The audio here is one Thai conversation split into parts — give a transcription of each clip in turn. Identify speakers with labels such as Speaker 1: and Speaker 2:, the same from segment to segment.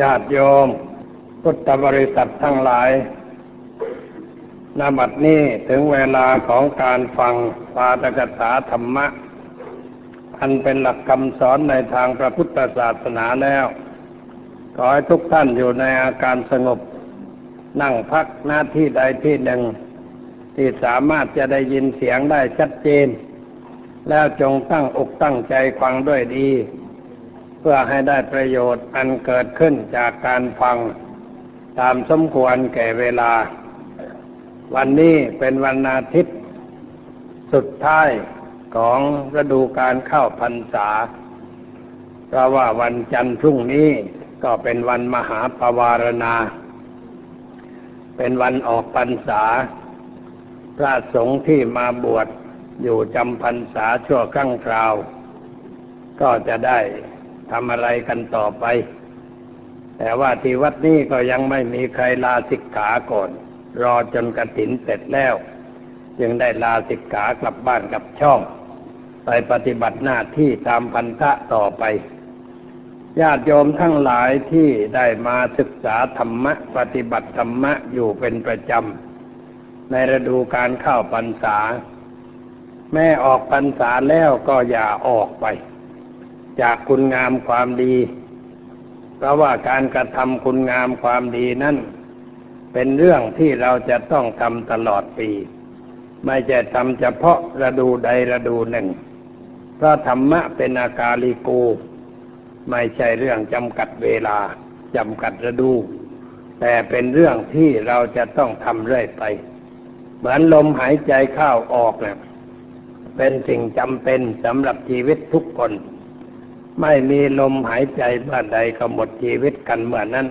Speaker 1: ญาติโยม พุทธบริษัททั้งหลายนบัดนี้ถึงเวลาของการฟังปาตกถาธรรมะ อันเป็นหลักคำสอนในทางพระพุทธศาสนาแล้ว ขอให้ทุกท่านอยู่ในอาการสงบ นั่งพักหน้าที่ใดที่หนึ่ง ที่สามารถจะได้ยินเสียงได้ชัดเจน แล้วจงตั้งอกตั้งใจฟังด้วยดี เพื่อให้ได้ประโยชน์อันเกิดขึ้นจากการฟังตามสมควรแก่เวลา วันนี้เป็นวันอาทิตย์ สุดท้ายของฤดูการเข้าพรรษา เพราะว่าวันจันทร์พรุ่งนี้ก็เป็นวันมหาปวารณา เป็นวันออกพรรษา พระสงฆ์ที่มาบวชอยู่จำพรรษาชั่วครั้งคราว ก็จะได้ ทำอะไรกันต่อไป แต่ว่าที่วัดนี้ก็ยังไม่มีใครลาสิกขาก่อน รอจนกระถินเสร็จแล้ว จึงได้ลาสิกขากลับบ้านกับช่อง ไปปฏิบัติหน้าที่ตามพันธะต่อไป ญาติโยมทั้งหลายที่ได้มาศึกษาธรรมะ ปฏิบัติธรรมะอยู่เป็นประจำ ในฤดูการเข้าพรรษา แม่ออกพรรษาแล้วก็อย่าออกไป จากคุณงามความดี เพราะว่าการกระทำคุณงามความดีนั้นเป็นเรื่องที่เราจะต้องทำตลอดปี ไม่ใช่ทำเฉพาะฤดูใดฤดูหนึ่ง เพราะธรรมะเป็นอากาลิกู ไม่ใช่เรื่องจำกัดเวลาจำกัดฤดู แต่เป็นเรื่องที่เราจะต้องทำเรื่อยไป เหมือนลมหายใจเข้าออกเนี่ยเป็นสิ่งจำเป็นสำหรับชีวิตทุกคน ไม่มีลมหายใจเมื่อใดก็หมดชีวิตกันเมื่อนั้น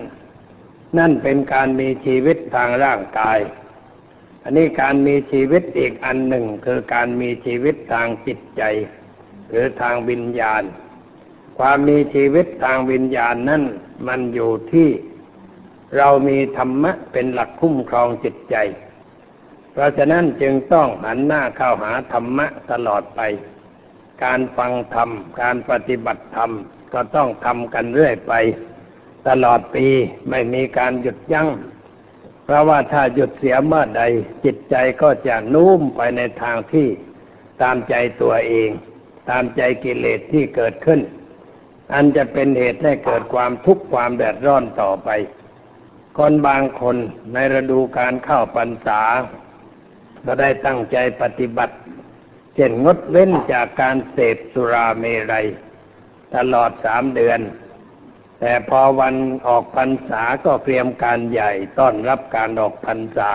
Speaker 1: นั่นเป็นการมีชีวิตทางร่างกาย อันนี้การมีชีวิตอีกอันหนึ่งคือการมีชีวิตทางจิตใจ หรือทางวิญญาณ ความมีชีวิตทางวิญญาณนั่นมันอยู่ที่เรามีธรรมะเป็นหลักคุ้มครองจิตใจ เพราะฉะนั้นจึงต้องหันหน้าเข้าหาธรรมะตลอดไป การฟังธรรม การปฏิบัติธรรม ก็ต้องทำกันเรื่อยไป ตลอดปีไม่มีการหยุดยัง้ง เพราะว่าถ้าหยุดเสียเมื่อใด จิตใจก็จะนุ่มไปในทางที่ตามใจตัวเอง ตามใจกิเลสที่เกิดขึ้น อันจะเป็นเหตุให้เกิดความทุกข์ความแดดร้อนต่อไป คนบางคนในฤดูการเข้าพรรษา ก็ได้ตั้งใจปฏิบัติ เช่นงดเว้นจากการเสพสุราเมรัย ตลอดสามเดือน แต่พอวันออกพรรษาก็เตรียมการใหญ่ต้อนรับการออกพรรษา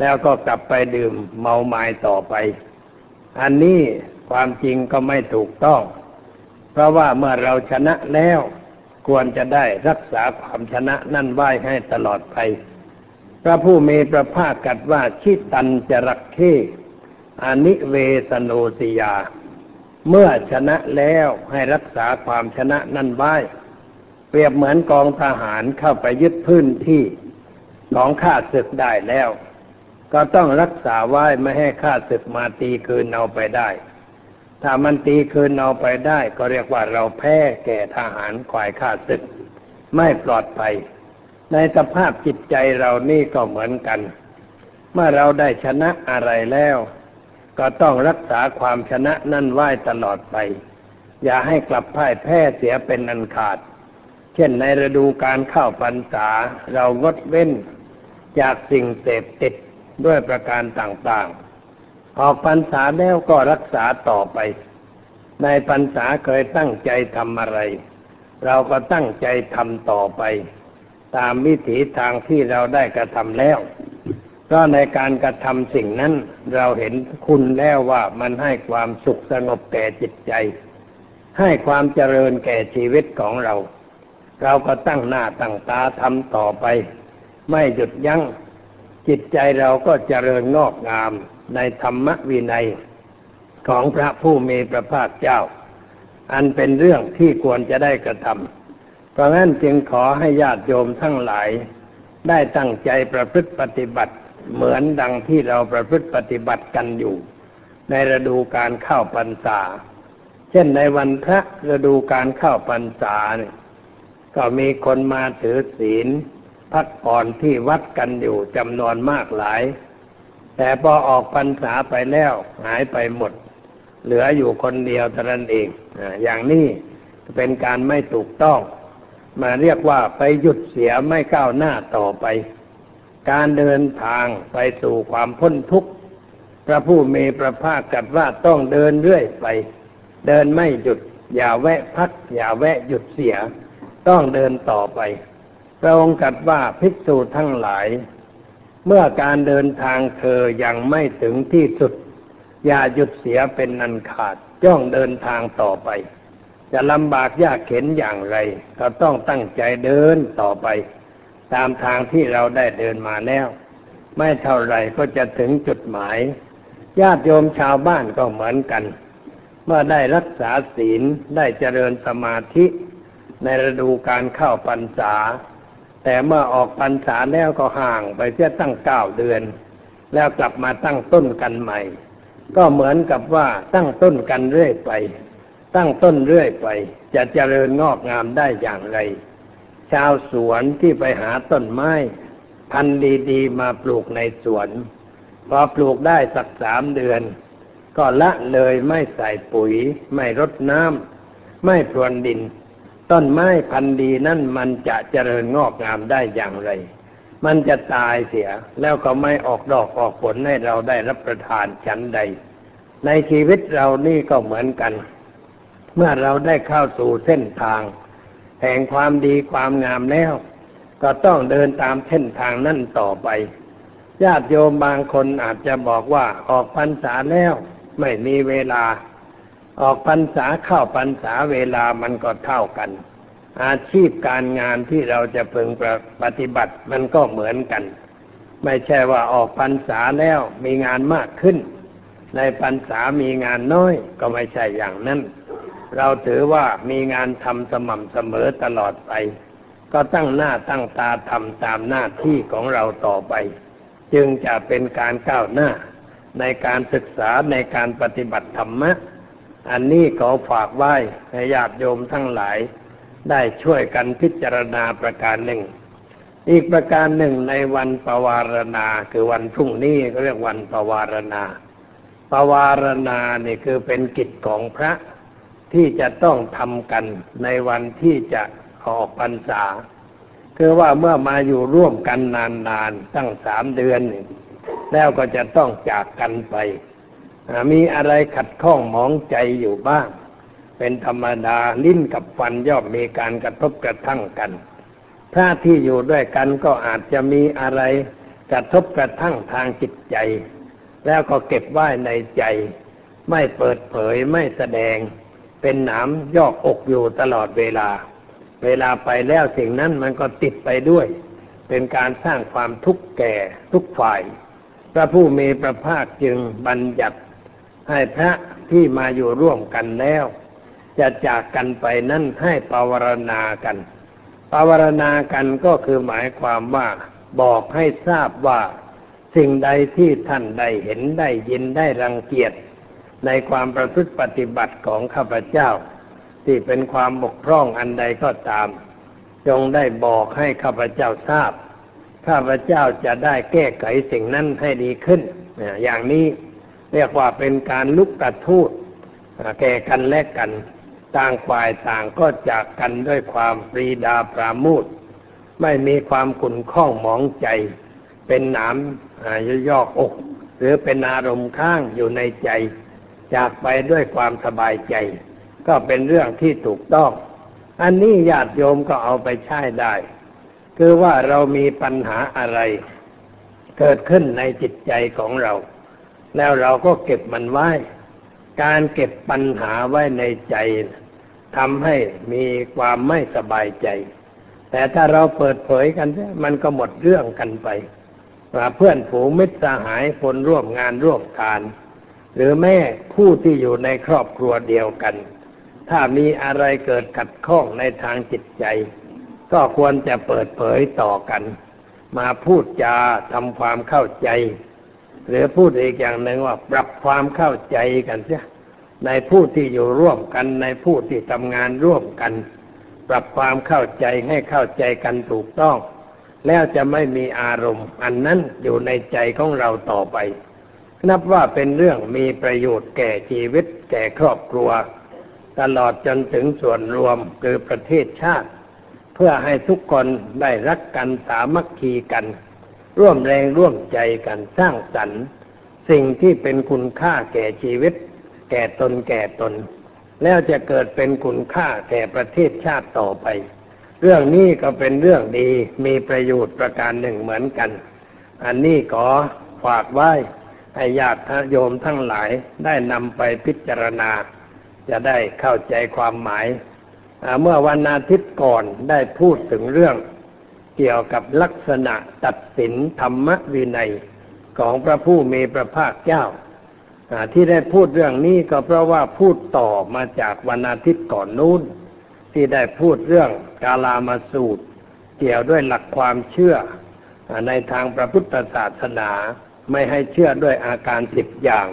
Speaker 1: แล้วก็กลับไปดื่มเมาไม้ต่อไป อันนี้ความจริงก็ไม่ถูกต้อง เพราะว่าเมื่อเราชนะแล้ว ควรจะได้รักษาความชนะนั่นไว้ให้ตลอดไปพระผู้มีพระภาคกัดว่าชิตันจะรักเข้ อนิเวสโนติยา เมื่อชนะแล้วให้รักษาความชนะนั่นไว้ เปรียบเหมือนกองทหารเข้าไปยึดพื้นที่ของข้าศึกได้แล้ว ก็ต้องรักษาไว้ไม่ให้ข้าศึกมาตีคืนเอาไปได้ ถ้ามันตีคืนเอาไปได้ ก็เรียกว่าเราแพ้แก่ทหารขวายข้าศึก ไม่ปลอดภัย ในสภาพจิตใจเรานี่ก็เหมือนกัน เมื่อเราได้ชนะอะไรแล้ว ก็ต้องรักษาความชนะนั่นไว้ตลอดไป อย่าให้กลับพ่ายแพ้เสียเป็นอันขาด เช่นในฤดูการเข้าพรรษาเรางดเว้น จากสิ่งเสพติดด้วยประการต่างๆ ออกพรรษาแล้วก็รักษาต่อไป ในพรรษาเคยตั้งใจทำอะไร เราก็ตั้งใจทำต่อไป ตามวิถีทางที่เราได้กระทำแล้ว เพราะในการกระทำสิ่งนั้น เราเห็นคุณแล้วว่ามันให้ความสุขสงบแก่จิตใจ ให้ความเจริญแก่ชีวิตของเรา เราก็ตั้งหน้าตั้งตาทำต่อไป ไม่หยุดยัง้งจิตใจเราก็เจริญงอกงามในธรรมวินัยของพระผู้มีพระภาคเจ้า อันเป็นเรื่องที่ควรจะได้กระทำเพราะงั้นจึงขอให้ญาติโยมทั้งหลาย ได้ตั้งใจประพฤติปฏิบัติ เหมือนดังที่เราประพฤติปฏิบัติกันอยู่ ในฤดูการเข้าพรรษา เช่นในวันพระฤดูการเข้าพรรษาเนี่ยก็มีคนมาถือศีล พักผ่อนที่วัดกันอยู่จำนวนมากหลาย แต่พอออกพรรษาไปแล้วหายไปหมด เหลืออยู่คนเดียวเท่านั้นเองอย่างนี้เป็นการไม่ถูกต้อง มาเรียกว่าไปหยุดเสียไม่ก้าวหน้าต่อไป การเดินทางไปสู่ความพ้นทุกข์พระผู้มีพระภาคตรัสว่าต้องเดินเรื่อยไป เดินไม่หยุด อย่าแวะพัก อย่าแวะหยุดเสีย ต้องเดินต่อไป พระองค์ตรัสว่าภิกษุทั้งหลาย เมื่อการเดินทางเธอยังไม่ถึงที่สุด อย่าหยุดเสียเป็นนันขาดจ้องเดินทางต่อไป จะลำบากยากเข็นอย่างไร ก็ต้องตั้งใจเดินต่อไป ตามทางที่เราได้เดินมาแล้ว ไม่เท่าไรก็จะถึงจุดหมาย ญาติโยมชาวบ้านก็เหมือนกัน เมื่อได้รักษาศีลได้เจริญสมาธิในฤดูการเข้าพรรษา แต่เมื่อออกพรรษาแล้วก็ห่างไปเสียตั้งเก้าเดือน แล้วกลับมาตั้งต้นกันใหม่ ก็เหมือนกับว่าตั้งต้นกันเรื่อยไป ตั้งต้นเรื่อยไป จะเจริญงอกงามได้อย่างไร ชาวสวนที่ไปหาต้นไม้ พันธุ์ดีๆมาปลูกในสวน พอปลูกได้สักสามเดือน ก็ละเลยไม่ใส่ปุ๋ย ไม่รดน้ำไม่พรวนดิน ต้นไม้พันธุ์ดีนั่นมันจะเจริญงอกงามได้อย่างไร มันจะตายเสียแล้วก็ไม่ออกดอกออกผลให้เราได้รับประทานชั้นใด ในชีวิตเรานี่ก็เหมือนกัน เมื่อเราได้เข้าสู่เส้นทาง แห่งความดีความงามแล้ว ก็ต้องเดินตามเส้นทางนั่นต่อไป ญาติโยมบางคนอาจจะบอกว่าออกพรรษาแล้วไม่มีเวลา ออกพรรษาเข้าพรรษาเวลามันก็เท่ากัน อาชีพการงานที่เราจะพึงปฏิบัติมันก็เหมือนกัน ไม่ใช่ว่าออกพรรษาแล้วมีงานมากขึ้น ในพรรษามีงานน้อยก็ไม่ใช่อย่างนั้น เราถือว่ามีงานทำสม่ำเสมอตลอดไป ก็ตั้งหน้าตั้งตาทำตามหน้าที่ของเราต่อไป จึงจะเป็นการก้าวหน้าในการศึกษาในการปฏิบัติธรรมะ อันนี้ขอฝากไว้ให้ญาติโยมทั้งหลาย ได้ช่วยกันพิจารณาประการหนึ่ง อีกประการหนึ่งในวันปวารณาคือวันพรุ่งนี้ก็เรียกวันปวารณาปวารณานี่คือเป็นกิจของพระ ที่จะต้องทำกันในวันที่จะออกพรรษา คือว่าเมื่อมาอยู่ร่วมกันนานๆตั้งสามเดือน แล้วก็จะต้องจากกันไป มีอะไรขัดข้องหมองใจอยู่บ้าง เป็นธรรมดาลิ้นกับฟันย่อมมีการกระทบกระทั่งกันพระที่อยู่ด้วยกันก็อาจจะมีอะไรกระทบกระทั่งทางจิตใจ แล้วก็เก็บไว้ในใจ ไม่เปิดเผยไม่แสดง เป็นหนามยอกอกอยู่ตลอดเวลา เวลาไปแล้วสิ่งนั้นมันก็ติดไปด้วย เป็นการสร้างความทุกข์แก่ทุกฝ่าย พระผู้มีพระภาคจึงบัญญัติ ให้พระที่มาอยู่ร่วมกันแล้ว จะจากกันไปนั่นให้ปวารณากันปวารณากันก็คือหมายความว่าบอกให้ทราบว่าสิ่งใดที่ท่านได้เห็นได้ยินได้รังเกียจ ในความประพฤติปฏิบัติของข้าพเจ้า ที่เป็นความบกพร่องอันใดก็ตาม จงได้บอกให้ข้าพเจ้าทราบ ข้าพเจ้าจะได้แก้ไขสิ่งนั้นให้ดีขึ้น อย่างนี้เรียกว่าเป็นการลุกกระทูดแก่กันและกันต่างฝ่ายต่างก็จากกันด้วยความปรีดาปราโมุดไม่มีความขุ่นข้องหมองใจ เป็นหนามย่อกอก หรือเป็นอารมณ์ข้างอยู่ในใจ จากไปด้วยความสบายใจ ก็เป็นเรื่องที่ถูกต้อง อันนี้ญาติโยมก็เอาไปใช้ได้ คือว่าเรามีปัญหาอะไร เกิดขึ้นในจิตใจของเรา แล้วเราก็เก็บมันไว้ การเก็บปัญหาไว้ในใจทำให้มีความไม่สบายใจ แต่ถ้าเราเปิดเผยกันมันก็หมดเรื่องกันไปเพื่อนผูมิตรสหายคนร่วมงานร่วมการ หรือแม่ผู้ที่อยู่ในครอบครัวเดียวกัน ถ้ามีอะไรเกิดขัดข้องในทางจิตใจ ก็ควรจะเปิดเผยต่อกัน มาพูดจาทำความเข้าใจ หรือพูดอีกอย่างหนึ่งว่าปรับความเข้าใจกันเสียในผู้ที่อยู่ร่วมกันในผู้ที่ทำงานร่วมกัน ปรับความเข้าใจให้เข้าใจกันถูกต้อง แล้วจะไม่มีอารมณ์ อันนั้นอยู่ในใจของเราต่อไป นับว่าเป็นเรื่องมีประโยชน์แก่ชีวิตแก่ครอบครัว ตลอดจนถึงส่วนรวมคือประเทศชาติ เพื่อให้ทุกคนได้รักกันสามัคคีกัน ร่วมแรงร่วมใจกันสร้างสรรค์ สิ่งที่เป็นคุณค่าแก่ชีวิต แก่ตนแก่ตน แล้วจะเกิดเป็นคุณค่าแก่ประเทศชาติต่อไป เรื่องนี้ก็เป็นเรื่องดีมีประโยชน์ประการหนึ่งเหมือนกัน อันนี้ขอฝากไว้ ให้ญาติโยมทั้งหลายได้นำไปพิจารณา จะได้เข้าใจความหมาย เมื่อวันอาทิตย์ก่อนได้พูดถึงเรื่อง เกี่ยวกับลักษณะตัดสินธรรมวินัยของพระผู้มีพระภาคเจ้าที่ได้พูดเรื่องนี้ก็เพราะว่าพูดต่อมาจากวันอาทิตย์ก่อนนู้น ที่ได้พูดเรื่องกาลามาสูตร เกี่ยวด้วยหลักความเชื่อในทางพระพุทธศาสนา ไม่ให้เชื่อด้วยอาการสิบอย่าง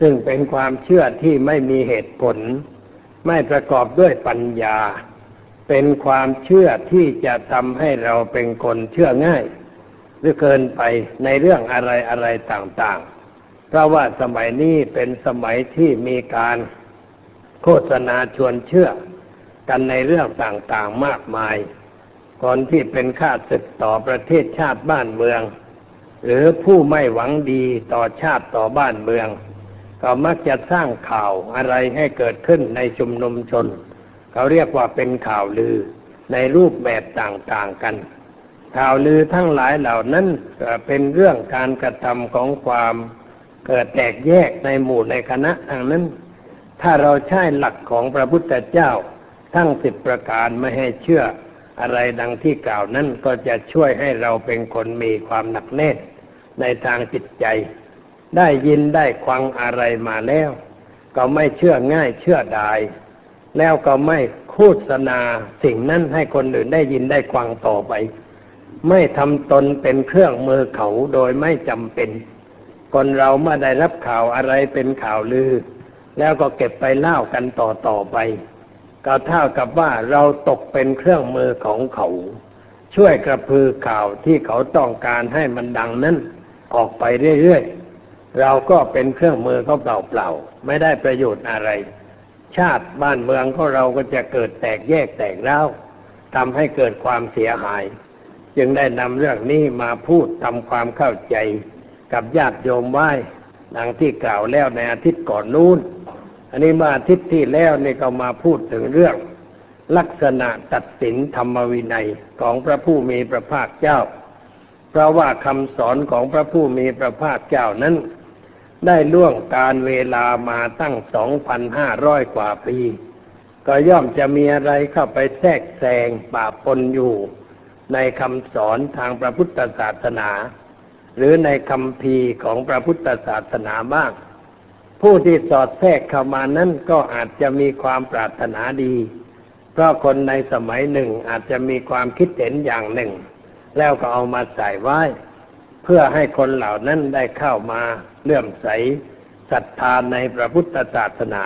Speaker 1: ซึ่งเป็นความเชื่อที่ไม่มีเหตุผล ไม่ประกอบด้วยปัญญา เป็นความเชื่อที่จะทำให้เราเป็นคนเชื่อง่าย หรือเกินไปในเรื่องอะไรอะไรต่างๆ เพราะว่าสมัยนี้เป็นสมัยที่มีการโฆษณาชวนเชื่อกันในเรื่องต่างๆมากมาย คนที่เป็นข้าศึกต่อประเทศชาติบ้านเมือง หรือผู้ไม่หวังดีต่อชาติต่อบ้านเมือง ก็มักจะสร้างข่าวอะไรให้เกิดขึ้นในชุมนุมชน เขาเรียกว่าเป็นข่าวลือในรูปแบบต่างๆกัน ข่าวลือทั้งหลายเหล่านั้นเป็นเรื่องการกระทำของความเกิดแตกแยกในหมู่ในคณะทางนั้น ถ้าเราใช้หลักของพระพุทธเจ้าทั้งสิบประการไม่ให้เชื่อ อะไรดังที่กล่าวนั้นก็จะช่วยให้เราเป็นคนมีความหนักแน่นในทางจิตใจ ได้ยินได้ควังอะไรมาแล้ว ก็ไม่เชื่อง่ายเชื่อดาย แล้วก็ไม่โฆษณาสิ่งนั้นให้คนอื่นได้ยินได้ควังต่อไป ไม่ทำตนเป็นเครื่องมือเขาโดยไม่จำเป็น คนเราเมื่อได้รับข่าวอะไรเป็นข่าวลือ แล้วก็เก็บไปเล่ากันต่อต่อไป ก็เท่ากับว่าเราตกเป็นเครื่องมือของเขา ช่วยกระพือข่าวที่เขาต้องการให้มันดังนั้น ออกไปเรื่อยๆ เราก็เป็นเครื่องมือเขาเปล่าๆ ไม่ได้ประโยชน์อะไร ชาติบ้านเมืองของเราก็จะเกิดแตกแยกแตกร้าวทำให้เกิดความเสียหาย จึงได้นำเรื่องนี้มาพูดทำความเข้าใจกับญาติโยมไว้ดังที่กล่าวแล้วในอาทิตย์ก่อนนู้น อันนี้มาอาทิตย์ที่แล้วนี่ก็มาพูดถึงเรื่อง ลักษณะตัดสินธรรมวินัยของพระผู้มีพระภาคเจ้า เพราะว่าคำสอนของพระผู้มีพระภาคเจ้านั้น ได้ล่วงการเวลามาตั้งสองพันห้าร้อยกว่าปี ก็ย่อมจะมีอะไรเข้าไปแทรกแซงปะปนอยู่ ในคำสอนทางพระพุทธศาสนา หรือในคำพีของพระพุทธศาสนาบ้าง ผู้ที่สอดแทรกเข้ามานั้นก็อาจจะมีความปรารถนาดี เพราะคนในสมัยหนึ่งอาจจะมีความคิดเห็นอย่างหนึ่ง แล้วก็เอามาใส่ไว้ เพื่อให้คนเหล่านั้นได้เข้ามาเลื่อมใสศรัทธาในพระพุทธศาสนา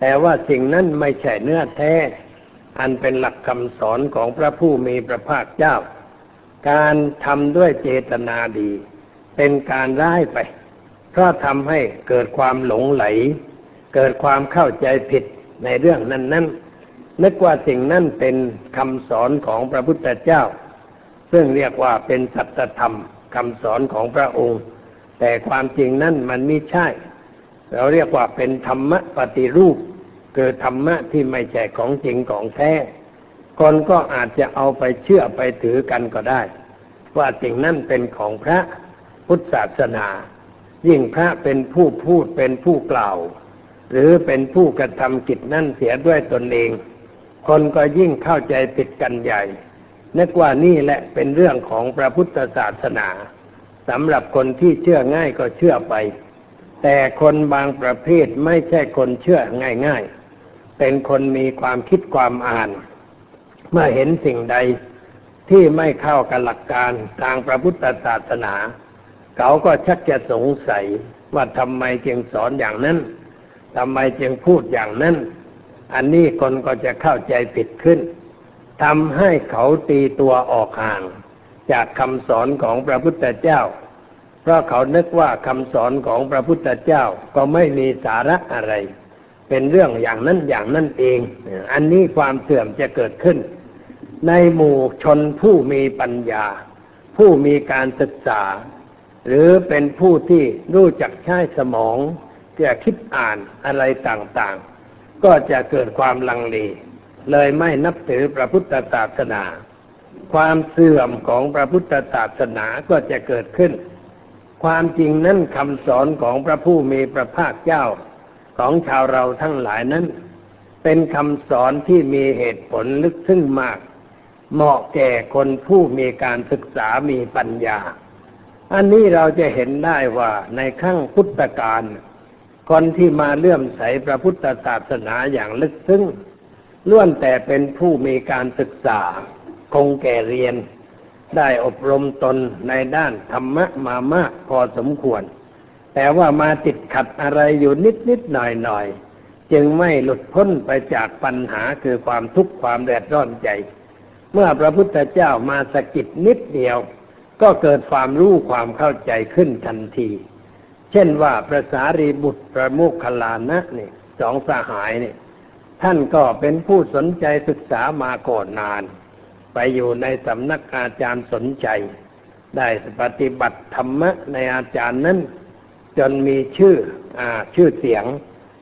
Speaker 1: แต่ว่าสิ่งนั้นไม่ใช่เนื้อแท้ อันเป็นหลักคำสอนของพระผู้มีพระภาคเจ้า การทำด้วยเจตนาดี เป็นการร้ายไป เพราะทำให้เกิดความหลงไหล เกิดความเข้าใจผิดในเรื่องนั้นนั้นนึกว่าสิ่งนั้นเป็นคำสอนของพระพุทธเจ้า ซึ่งเรียกว่าเป็นสัจธรรมคำสอนของพระองค์ แต่ความจริงนั้นมันไม่ใช่ เราเรียกว่าเป็นธรรมปฏิรูปคือธรรมะที่ไม่ใช่ของจริงของแท้คนก็อาจจะเอาไปเชื่อไปถือกันก็ได้ ว่าสิ่งนั้นเป็นของพระพุทธศาสนา ยิ่งพระเป็นผู้พูดเป็นผู้กล่าว หรือเป็นผู้กระทำกิจนั่นเสียด้วยตนเอง คนก็ยิ่งเข้าใจผิดกันใหญ่นึกว่านี่แหละเป็นเรื่องของพระพุทธศาสนาสำหรับคนที่เชื่อง่ายก็เชื่อไป แต่คนบางประเภทไม่ใช่คนเชื่อง่ายๆ เป็นคนมีความคิดความอ่าน เมื่อเห็นสิ่งใดที่ไม่เข้ากับหลักการทางพระพุทธศาสนา เขาก็ชักจะสงสัยว่าทำไมจึงสอนอย่างนั้นทำไมจึงพูดอย่างนั้น อันนี้คนก็จะเข้าใจผิดขึ้นทำให้เขาตีตัวออกห่าง จากคำสอนของพระพุทธเจ้า เพราะเขานึกว่าคำสอนของพระพุทธเจ้าก็ไม่มีสาระอะไร เป็นเรื่องอย่างนั้นอย่างนั้นเอง อันนี้ความเสื่อมจะเกิดขึ้น ในหมู่ชนผู้มีปัญญา ผู้มีการศึกษา หรือเป็นผู้ที่รู้จักใช้สมองจะคิดอ่านอะไรต่างๆ ก็จะเกิดความลังเล เลยไม่นับถือพระพุทธศาสนา ความเสื่อมของพระพุทธศาสนาก็จะเกิดขึ้น ความจริงนั้นคำสอนของพระผู้มีพระภาคเจ้าของชาวเราทั้งหลายนั้น เป็นคำสอนที่มีเหตุผลลึกซึ้งมาก เหมาะแก่คนผู้มีการศึกษามีปัญญา อันนี้เราจะเห็นได้ว่าในขั้งพุทธกาลคนที่มาเลื่อมใสพระพุทธศาสนาอย่างลึกซึ้งล้วนแต่เป็นผู้มีการศึกษา คงแก่เรียน ได้อบรมตนในด้านธรรมะมามากพอสมควร แต่ว่ามาติดขัดอะไรอยู่นิดนิดหน่อยหน่อยจึงไม่หลุดพ้นไปจากปัญหาคือความทุกข์ความแดดร้อนใจ เมื่อพระพุทธเจ้ามาสกิดนิดเดียว ก็เกิดความรู้ความเข้าใจขึ้นทันที เช่นว่าพระสารีบุตรพระโมคคลานะนี่สองสหายนี่ท่านก็เป็นผู้สนใจศึกษามาก่อนนาน ไปอยู่ในสำนักอาจารย์สนใจ ได้ปฏิบัติธรรมะในอาจารย์นั้น จนมีชื่ออาชื่อเสียง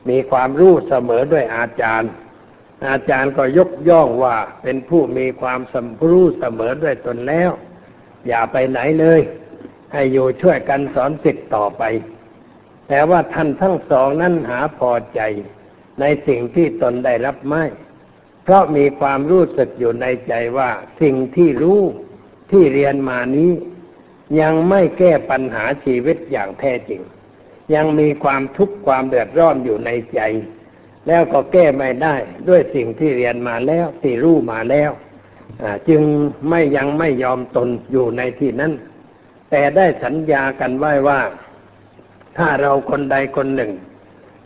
Speaker 1: มีความรู้เสมอด้วยอาจารย์ อาจารย์ก็ยกย่องว่าเป็นผู้มีความสมรู้เสมอด้วยตนแล้ว อย่าไปไหนเลย ให้อยู่ช่วยกันสอนสิทธิ์ต่อไป แต่ว่าท่านทั้งสองนั้นหาพอใจในสิ่งที่ตนได้รับไม่ เพราะมีความรู้สึกอยู่ในใจว่าสิ่งที่รู้ที่เรียนมานี้ ยังไม่แก้ปัญหาชีวิตอย่างแท้จริง ยังมีความทุกข์ความเดือดร้อนอยู่ในใจ แล้วก็แก้ไม่ได้ด้วยสิ่งที่เรียนมาแล้วที่รู้มาแล้ว จึงไม่ยังไม่ยอมตนอยู่ในที่นั้น แต่ได้สัญญากันไว้ว่า ถ้าเราคนใดคนหนึ่ง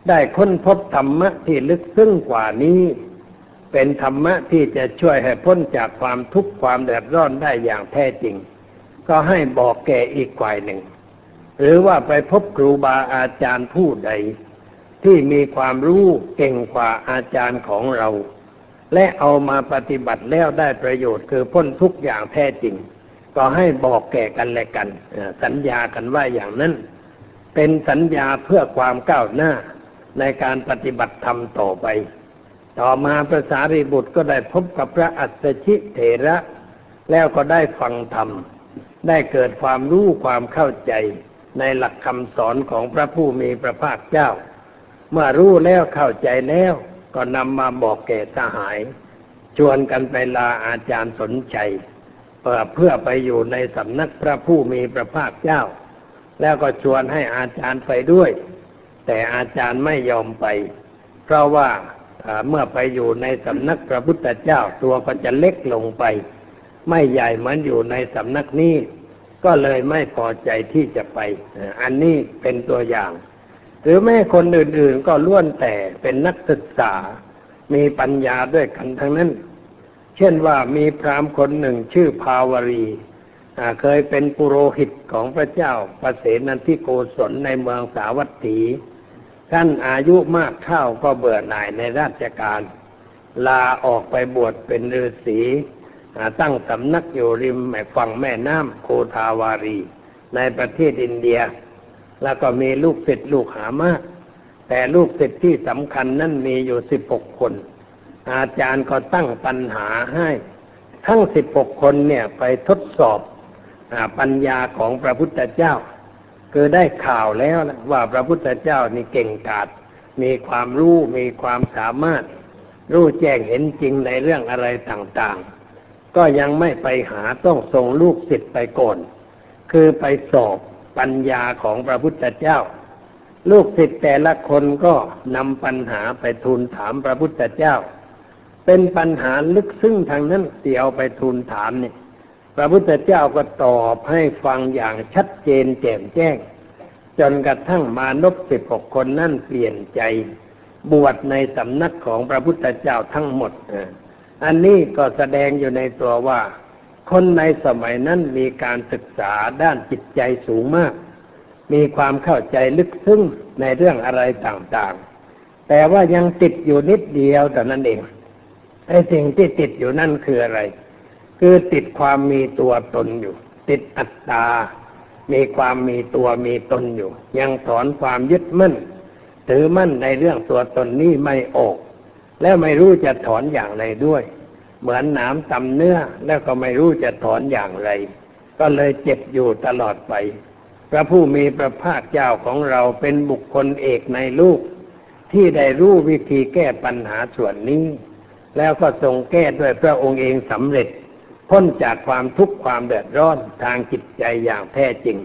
Speaker 1: ได้ค้นพบธรรมะที่ลึกซึ้งกว่านี้ เป็นธรรมะที่จะช่วยให้พ้นจากความทุกข์ความเดือดร้อนได้อย่างแท้จริง ก็ให้บอกแก่อีกฝ่ายหนึ่ง หรือว่าไปพบครูบาอาจารย์ผู้ใด ที่มีความรู้เก่งกว่าอาจารย์ของเรา และเอามาปฏิบัติแล้วได้ประโยชน์คือพ้นทุกอย่างแท้จริง ก็ให้บอกแก่กันและกันสัญญากันว่าอย่างนั้น เป็นสัญญาเพื่อความก้าวหน้าในการปฏิบัติธรรมต่อไป ต่อมาพระสารีบุตรก็ได้พบกับพระอัศชิเถระ แล้วก็ได้ฟังธรรม ได้เกิดความรู้ความเข้าใจในหลักคำสอนของพระผู้มีพระภาคเจ้า เมื่อรู้แล้วเข้าใจแล้ว ก็นำมาบอกแก่สหาย ชวนกันไปลาอาจารย์สนใจเพื่อไปอยู่ในสำนักพระผู้มีพระภาคเจ้า แล้วก็ชวนให้อาจารย์ไปด้วย แต่อาจารย์ไม่ยอมไป เพราะว่าเมื่อไปอยู่ในสำนักพระพุทธเจ้าตัวก็จะเล็กลงไป ไม่ใหญ่เหมือนอยู่ในสำนักนี้ ก็เลยไม่พอใจที่จะไป อันนี้เป็นตัวอย่าง หรือแม้คนอื่นๆก็ล้วนแต่เป็นนักศึกษา มีปัญญาด้วยกันทั้งนั้น เช่นว่ามีพราหมณ์คนหนึ่งชื่อภาวรีเคยเป็นปุโรหิตของพระเจ้าประเสนันทิโกศลในเมืองสาวัตถีท่านอายุมากเข้าก็เบื่อหน่ายในราชการ ลาออกไปบวชเป็นฤาษีตั้งสำนักอยู่ริมฝั่งแม่น้ำโคทาวารี ในประเทศอินเดีย แล้วก็มีลูกศิษย์ลูกหามาก แต่ลูกศิษย์ที่สำคัญนั่นมีอยู่สิบหกคน อาจารย์ก็ตั้งปัญหาให้ ทั้งสิบหกคนเนี่ยไปทดสอบปัญญาของพระพุทธเจ้า คือได้ข่าวแล้วนะว่าพระพุทธเจ้านี่เก่งกาจมีความรู้มีความสามารถ รู้แจ้งเห็นจริงในเรื่องอะไรต่างๆ ก็ยังไม่ไปหาต้องส่งลูกศิษย์ไปก่อน คือไปสอบ ปัญญาของพระพุทธเจ้า ลูกศิษย์แต่ละคนก็นำปัญหาไปทูลถามพระพุทธเจ้า เป็นปัญหาลึกซึ้งทางนั้นเสียเอาไปทูลถามเนี่ยพระพุทธเจ้าก็ตอบให้ฟังอย่างชัดเจนแจ่มแจ้ง จนกระทั่งมานพสิบหกคนนั่นเปลี่ยนใจ บวชในสำนักของพระพุทธเจ้าทั้งหมดอันนี้ก็แสดงอยู่ในตัวว่า คนในสมัยนั้นมีการศึกษาด้านจิตใจสูงมาก มีความเข้าใจลึกซึ้งในเรื่องอะไรต่างๆ แต่ว่ายังติดอยู่นิดเดียวแต่นั้นเองไอ้สิ่งที่ติดอยู่นั่นคืออะไร คือติดความมีตัวตนอยู่ ติดอัตตา มีความมีตัวมีตนอยู่ ยังถอนความยึดมั่น ถือมั่นในเรื่องตัวตนนี้ไม่ออก แล้วไม่รู้จะถอนอย่างไรด้วย เหมือนหนามตำเนื้อแล้วก็ไม่รู้จะถอนอย่างไร ก็เลยเจ็บอยู่ตลอดไป พระผู้มีพระภาคเจ้าของเราเป็นบุคคลเอกในลูก ที่ได้รู้วิธีแก้ปัญหาส่วนนี้ แล้วก็ทรงแก้ด้วยพระองค์เองสำเร็จ พ้นจากความทุกข์ความเดือดร้อนทางจิตใจอย่างแท้จริง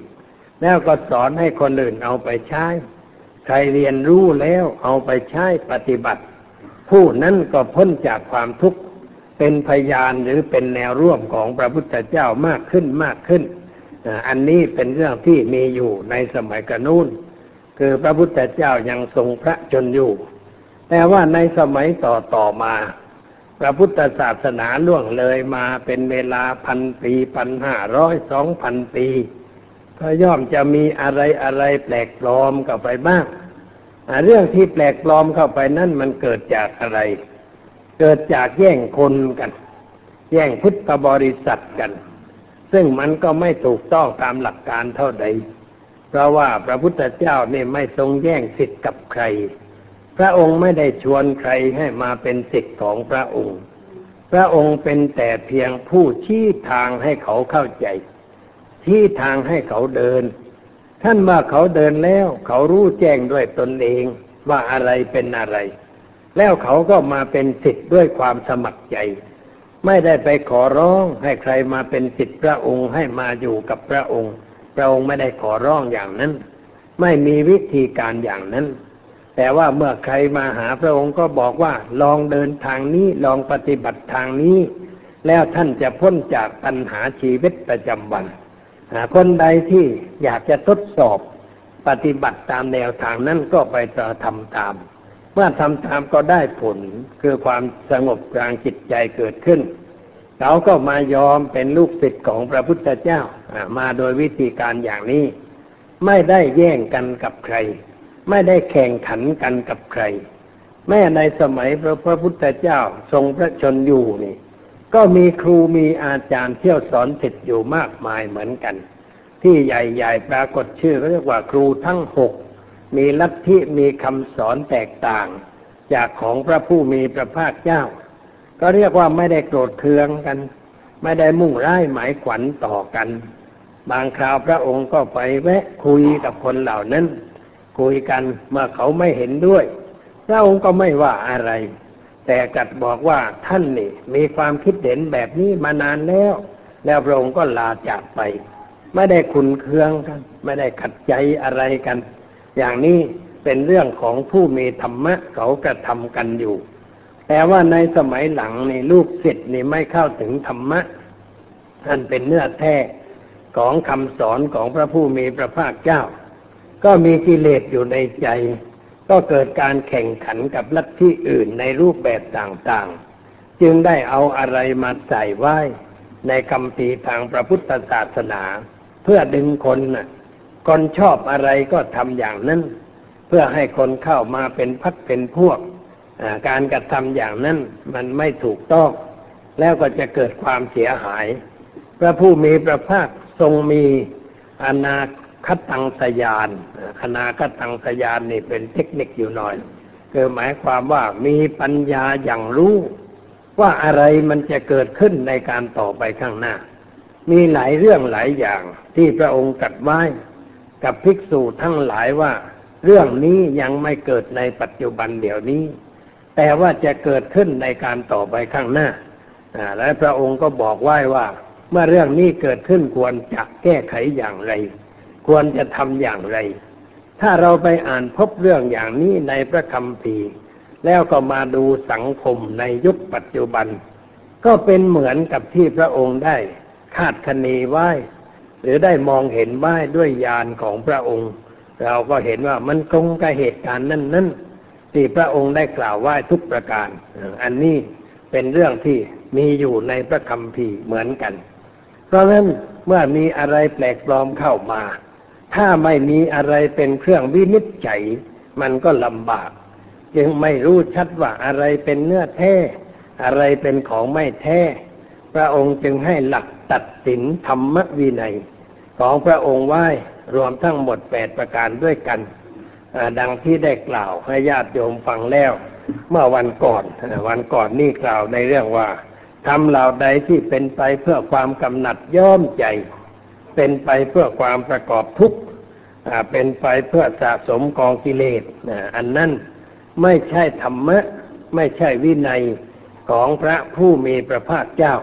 Speaker 1: แล้วก็สอนให้คนอื่นเอาไปใช้ ใครเรียนรู้แล้วเอาไปใช้ปฏิบัติ ผู้นั้นก็พ้นจากความทุกข์ เป็นพยานหรือเป็นแนวร่วมของพระพุทธเจ้ามากขึ้นมากขึ้น อันนี้เป็นเรื่องที่มีอยู่ในสมัยกระนู้น คือพระพุทธเจ้ายังทรงพระชนอยู่ แต่ว่าในสมัยต่อต่อมา พระพุทธศาสนาล่วงเลยมาเป็นเวลาพันปีพันห้าร้อยสองพันปี ก็ย่อมจะมีอะไรอะไรแปลกปลอมเข้าไปบ้าง เรื่องที่แปลกปลอมเข้าไปนั่นมันเกิดจากอะไร เกิดจากแย่งคนกัน แย่งพุทธบริษัทกัน ซึ่งมันก็ไม่ถูกต้องตามหลักการเท่าใด เพราะว่าพระพุทธเจ้าเนี่ยไม่ทรงแย่งสิทธิ์กับใคร พระองค์ไม่ได้ชวนใครให้มาเป็นสิทธิ์ของพระองค์ พระองค์เป็นแต่เพียงผู้ชี้ทางให้เขาเข้าใจ ชี้ทางให้เขาเดิน ท่านว่าเขาเดินแล้ว เขารู้แจ้งด้วยตนเองว่าอะไรเป็นอะไร แล้วเขาก็มาเป็นสิทธิ์ด้วยความสมัครใจ ไม่ได้ไปขอร้องให้ใครมาเป็นสิทธิ์พระองค์ให้มาอยู่กับพระองค์ พระองค์ไม่ได้ขอร้องอย่างนั้น ไม่มีวิธีการอย่างนั้น แต่ว่าเมื่อใครมาหาพระองค์ก็บอกว่าลองเดินทางนี้ลองปฏิบัติทางนี้ แล้วท่านจะพ้นจากปัญหาชีวิตประจำวันคนใดที่อยากจะทดสอบปฏิบัติตามแนวทางนั้นก็ไปต่อทำตาม เมื่อทำตามก็ได้ผลคือความสงบกลางจิตใจเกิดขึ้น เขาก็มายอมเป็นลูกศิษย์ของพระพุทธเจ้ามาโดยวิธีการอย่างนี้ ไม่ได้แย่งกันกับใคร ไม่ได้แข่งขันกันกับใคร แม้ในสมัยพระพระพุทธเจ้าทรงพระชนอยู่นี่ ก็มีครูมีอาจารย์เที่ยวสอนศิษย์อยู่มากมายเหมือนกัน ที่ใหญ่ๆปรากฏชื่อเรียกว่าครูทั้งหก มีลัทธิมีคำสอนแตกต่าง จากของพระผู้มีพระภาคเจ้า ก็เรียกว่าไม่ได้โกรธเคืองกัน ไม่ได้มุ่งร้ายหมายขวัญต่อกัน บางคราวพระองค์ก็ไปแวะคุยกับคนเหล่านั้น คุยกันเมื่อเขาไม่เห็นด้วย พระองค์ก็ไม่ว่าอะไร แต่กัดบอกว่าท่านนี่มีความคิดเห็นแบบนี้มานานแล้ว แล้วพระองค์ก็ลาจากไป ไม่ได้ขุนเคืองกัน ไม่ได้ขัดใจอะไรกัน อย่างนี้เป็นเรื่องของผู้มีธรรมะเขากระทำกันอยู่ แต่ว่าในสมัยหลังในลูกศิษย์นี่ไม่เข้าถึงธรรมะท่านเป็นเนื้อแท้ของคำสอนของพระผู้มีพระภาคเจ้า ก็มีกิเลสอยู่ในใจ ก็เกิดการแข่งขันกับลัทธิอื่นในรูปแบบต่างๆ จึงได้เอาอะไรมาใส่ไว้ในคำพีทางพระพุทธศาสนา เพื่อดึงคนน่ะ คนชอบอะไรก็ทำอย่างนั้น เพื่อให้คนเข้ามาเป็นพักเป็นพวก การกระทำอย่างนั้นมันไม่ถูกต้อง แล้วก็จะเกิดความเสียหาย พระผู้มีพระภาคทรงมีอนาคตังสยานอนาคตังสยานนี่เป็นเทคนิคอยู่หน่อยคือหมายความว่ามีปัญญาอย่างรู้ ว่าอะไรมันจะเกิดขึ้นในการต่อไปข้างหน้า มีหลายเรื่องหลายอย่างที่พระองค์ตรัสไว้ กับภิกษุทั้งหลายว่า เรื่องนี้ยังไม่เกิดในปัจจุบันเดี๋ยวนี้ แต่ว่าจะเกิดขึ้นในการต่อไปข้างหน้าและพระองค์ก็บอกไว้ว่า เมื่อเรื่องนี้เกิดขึ้นควรจะแก้ไขอย่างไร ควรจะทำอย่างไร ถ้าเราไปอ่านพบเรื่องอย่างนี้ในพระคัมภีร์ แล้วก็มาดูสังคมในยุคปัจจุบัน ก็เป็นเหมือนกับที่พระองค์ได้คาดคะเนไว้ หรือได้มองเห็นไว้ด้วยญาณของพระองค์ เราก็เห็นว่ามันตรงกับเหตุการณ์นั้นนั้นที่พระองค์ได้กล่าวไว้ทุกประการ อันนี้เป็นเรื่องที่มีอยู่ในพระคัมภีร์เหมือนกัน เพราะฉะนั้นเมื่อมีอะไรแปลกปลอมเข้ามา ถ้าไม่มีอะไรเป็นเครื่องวินิจฉัย มันก็ลำบาก จึงไม่รู้ชัดว่าอะไรเป็นเนื้อแท้ อะไรเป็นของไม่แท้ พระองค์จึงให้หลักตัดสินธรรมวินัย ของพระองค์ไว้รวมทั้งหมดแปดประการด้วยกัน ดังที่ได้กล่าวให้ญาติโยมฟังแล้ว เมื่อวันก่อนวันก่อนนี่กล่าวในเรื่องว่าทำเหล่าใดที่เป็นไปเพื่อความกำหนัดย่อมใจ เป็นไปเพื่อความประกอบทุกข์เป็นไปเพื่อสะสมกองกิเลสอันนั้นไม่ใช่ธรรมะ ไม่ใช่วินัยของพระผู้มีพระภาคเจ้า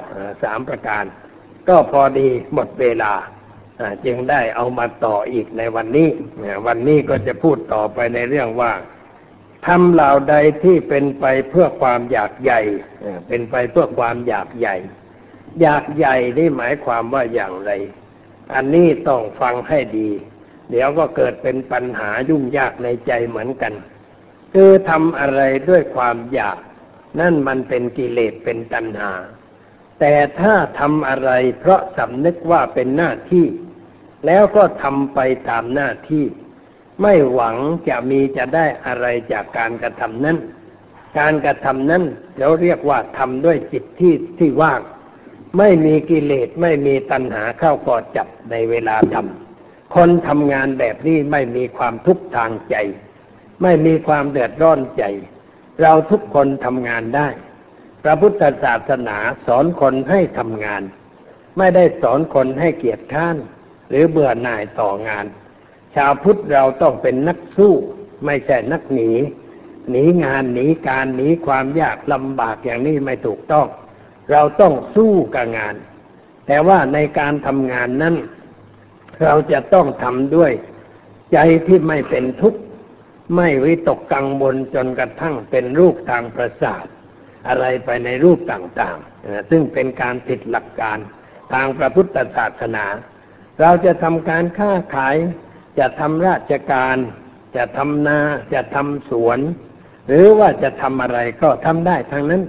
Speaker 1: สามประการ ก็พอดีหมดเวลา จึงได้เอามาต่ออีกในวันนี้วันนี้ก็จะพูดต่อไปในเรื่องว่าทำเหล่าใดที่เป็นไปเพื่อความอยากใหญ่เป็นไปเพื่อความอยากใหญ่ อยากใหญ่นี่หมายความว่าอย่างไร อันนี้ต้องฟังให้ดี เดี๋ยวก็เกิดเป็นปัญหายุ่งยากในใจเหมือนกัน คือทำอะไรด้วยความอยาก นั่นมันเป็นกิเลสเป็นตัณหา แต่ถ้าทำอะไรเพราะสำนึกว่าเป็นหน้าที่ แล้วก็ทำไปตามหน้าที่ ไม่หวังจะมีจะได้อะไรจากการกระทำนั้น การกระทำนั้นเราเรียกว่าทำด้วยจิตที่ที่ว่าง ไม่มีกิเลสไม่มีตัณหาเข้ากอดจับในเวลาทำคนทำงานแบบนี้ไม่มีความทุกข์ทางใจ ไม่มีความเดือดร้อนใจ เราทุกคนทำงานได้ พระพุทธศาสนาสอนคนให้ทำงาน ไม่ได้สอนคนให้เกียจข้าน หรือเบื่อหน่ายต่องาน ชาวพุทธเราต้องเป็นนักสู้ ไม่ใช่นักหนี หนีงานหนีการหนีความยากลำบากอย่างนี้ไม่ถูกต้อง เราต้องสู้กับงาน แต่ว่าในการทำงานนั้น เราจะต้องทำด้วย ใจที่ไม่เป็นทุกข์ไม่วิตกกังวลจนกระทั่งเป็นรูปทางประสาท อะไรไปในรูปต่างๆ ซึ่งเป็นการผิดหลักการทางพระพุทธศาสนา เราจะทำการค้าขาย จะทำราชการ จะทำนา จะทำสวน หรือว่าจะทำอะไรก็ทำได้ทั้งนั้น